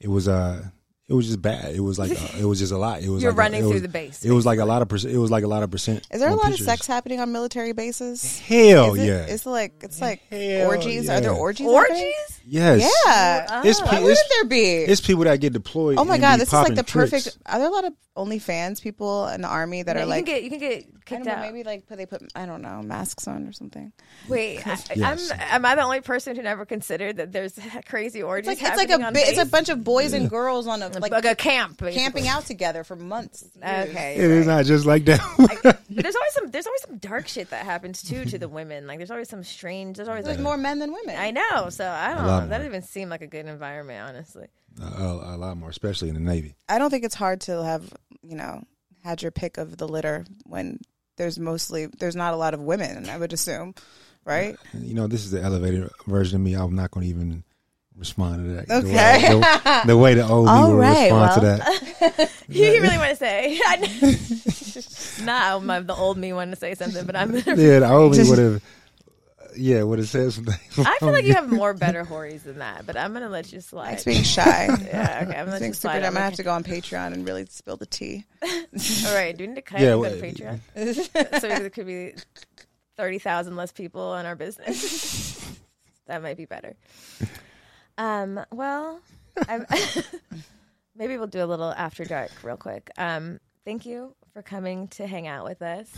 Speaker 2: it was uh, it was just bad. It was like uh, it was just a lot. It was
Speaker 3: You're
Speaker 2: like a-
Speaker 3: running
Speaker 2: it
Speaker 3: through
Speaker 2: was-
Speaker 3: the base,
Speaker 2: It was like a lot of percent. It was like a lot of percent.
Speaker 1: Is there a lot
Speaker 2: pictures.
Speaker 1: of sex happening on military bases?
Speaker 2: Hell
Speaker 1: it-
Speaker 2: yeah.
Speaker 1: It's like it's like
Speaker 2: Hell
Speaker 1: orgies. Are there
Speaker 2: yeah.
Speaker 1: orgies? happening?
Speaker 3: Orgies?
Speaker 2: yes.
Speaker 1: Yeah.
Speaker 2: It's,
Speaker 3: Oh.
Speaker 2: pe-
Speaker 1: Why
Speaker 2: it's,
Speaker 1: wouldn't there be?
Speaker 2: it's people that get deployed.
Speaker 1: Oh my
Speaker 2: and
Speaker 1: god,
Speaker 2: be
Speaker 1: this is like
Speaker 2: popping
Speaker 1: the perfect.
Speaker 2: tricks.
Speaker 1: Are there a lot of OnlyFans people in the army that
Speaker 3: Yeah,
Speaker 1: are
Speaker 3: you
Speaker 1: like?
Speaker 3: can get you can get
Speaker 1: I
Speaker 3: kicked
Speaker 1: don't know,
Speaker 3: out.
Speaker 1: maybe like put they put I don't know masks on or something.
Speaker 3: Wait, I,
Speaker 2: Yes.
Speaker 3: I'm am I the only person who never considered that there's crazy orgies?
Speaker 1: It's like it's like a bi- it's a bunch of boys and girls on a like
Speaker 3: like a camp, basically.
Speaker 1: camping out together for months.
Speaker 3: Okay,
Speaker 2: It is
Speaker 3: right.
Speaker 2: not just like that.
Speaker 3: But there's always some there's always some dark shit that happens too to the women. Like there's always some strange. There's always
Speaker 1: There's
Speaker 3: like
Speaker 1: more men than women.
Speaker 3: I know. So I don't know. That doesn't even seem like a good environment, honestly.
Speaker 2: a, a lot more, especially in the Navy.
Speaker 1: I don't think it's hard to have you know had your pick of the litter when there's mostly there's not a lot of women. I would assume, right?
Speaker 2: You know, this is the elevated version of me. I'm not going to even respond to that. The
Speaker 1: Okay.
Speaker 2: way- The, the way the old me
Speaker 1: All
Speaker 2: will
Speaker 1: right,
Speaker 2: respond to
Speaker 1: well.
Speaker 2: that.
Speaker 3: you really want to say? nah, my, the old me wanted to say something, but I'm.
Speaker 2: Yeah, the old me would have. Yeah, would have said something.
Speaker 3: I feel like you have more better whories than that, but I'm gonna let you slide.
Speaker 1: It's being shy.
Speaker 3: yeah, okay, I'm gonna
Speaker 1: being
Speaker 3: you
Speaker 1: stupid.
Speaker 3: slide.
Speaker 1: I'm gonna have to go on Patreon and really spill the tea.
Speaker 3: All right, do we need to cut
Speaker 2: Yeah,
Speaker 3: and go to. Patreon? so there could be thirty thousand less people on our business. that might be better. Um, well, I'm maybe we'll do a little after dark real quick. Um, thank you for coming to hang out with us,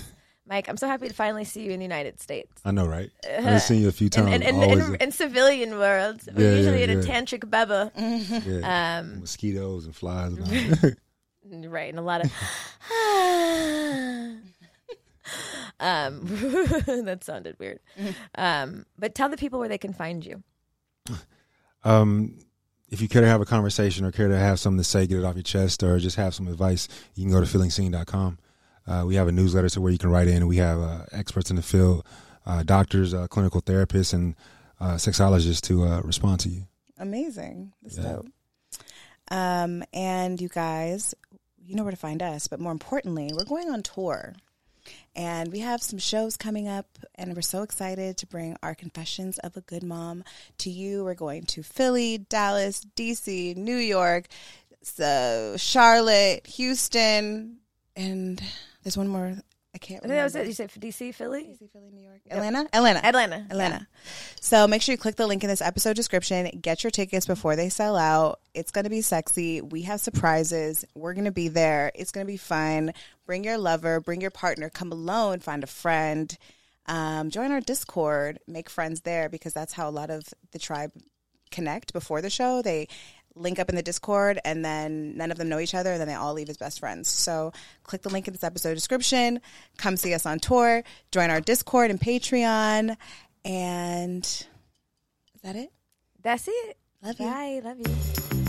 Speaker 3: Mike. I'm so happy to finally see you in the United States.
Speaker 2: I know, right? I've seen you a few times.
Speaker 3: in, in, in, in civilian world, we're
Speaker 2: Yeah,
Speaker 3: usually
Speaker 2: yeah,
Speaker 3: in a tantric bubble,
Speaker 2: yeah,
Speaker 3: um,
Speaker 2: mosquitoes and flies. And all that.
Speaker 3: right? And a lot of um, that sounded weird. Um, but tell the people where they can find you.
Speaker 2: Um, if you care to have a conversation or care to have something to say, get it off your chest, or just have some advice, you can go to feelingseen.com. Uh, we have a newsletter to where you can write in. And we have uh, experts in the field, uh, doctors, uh, clinical therapists, and uh, sexologists to uh, respond to you.
Speaker 1: Amazing. That's
Speaker 2: Yeah.
Speaker 1: dope. Um, and you guys, you know where to find us, but more importantly, we're going on tour. And we have some shows coming up, and we're so excited to bring our Confessions of a Good Mom to you. We're going to Philly, Dallas, DC, New York, so Charlotte, Houston, and there's one more. I can't
Speaker 3: I think that was it. You said DC, Philly,
Speaker 1: DC, Philly, New York, Atlanta, Atlanta,
Speaker 3: Atlanta,
Speaker 1: Atlanta. So make sure you click the link in this episode description. Get your tickets before they sell out. It's going to be sexy. We have surprises. We're going to be there. It's going to be fun. Bring your lover, bring your partner, come alone, find a friend. Um, join our Discord, make friends there because that's how a lot of the tribe connect before the show. They link up in the Discord and then none of them know each other and then they all leave as best friends. So click the link in this episode description. Come see us on tour. Join our Discord and Patreon. And is that it?
Speaker 3: That's it.
Speaker 1: Love you.
Speaker 3: Bye. Love you.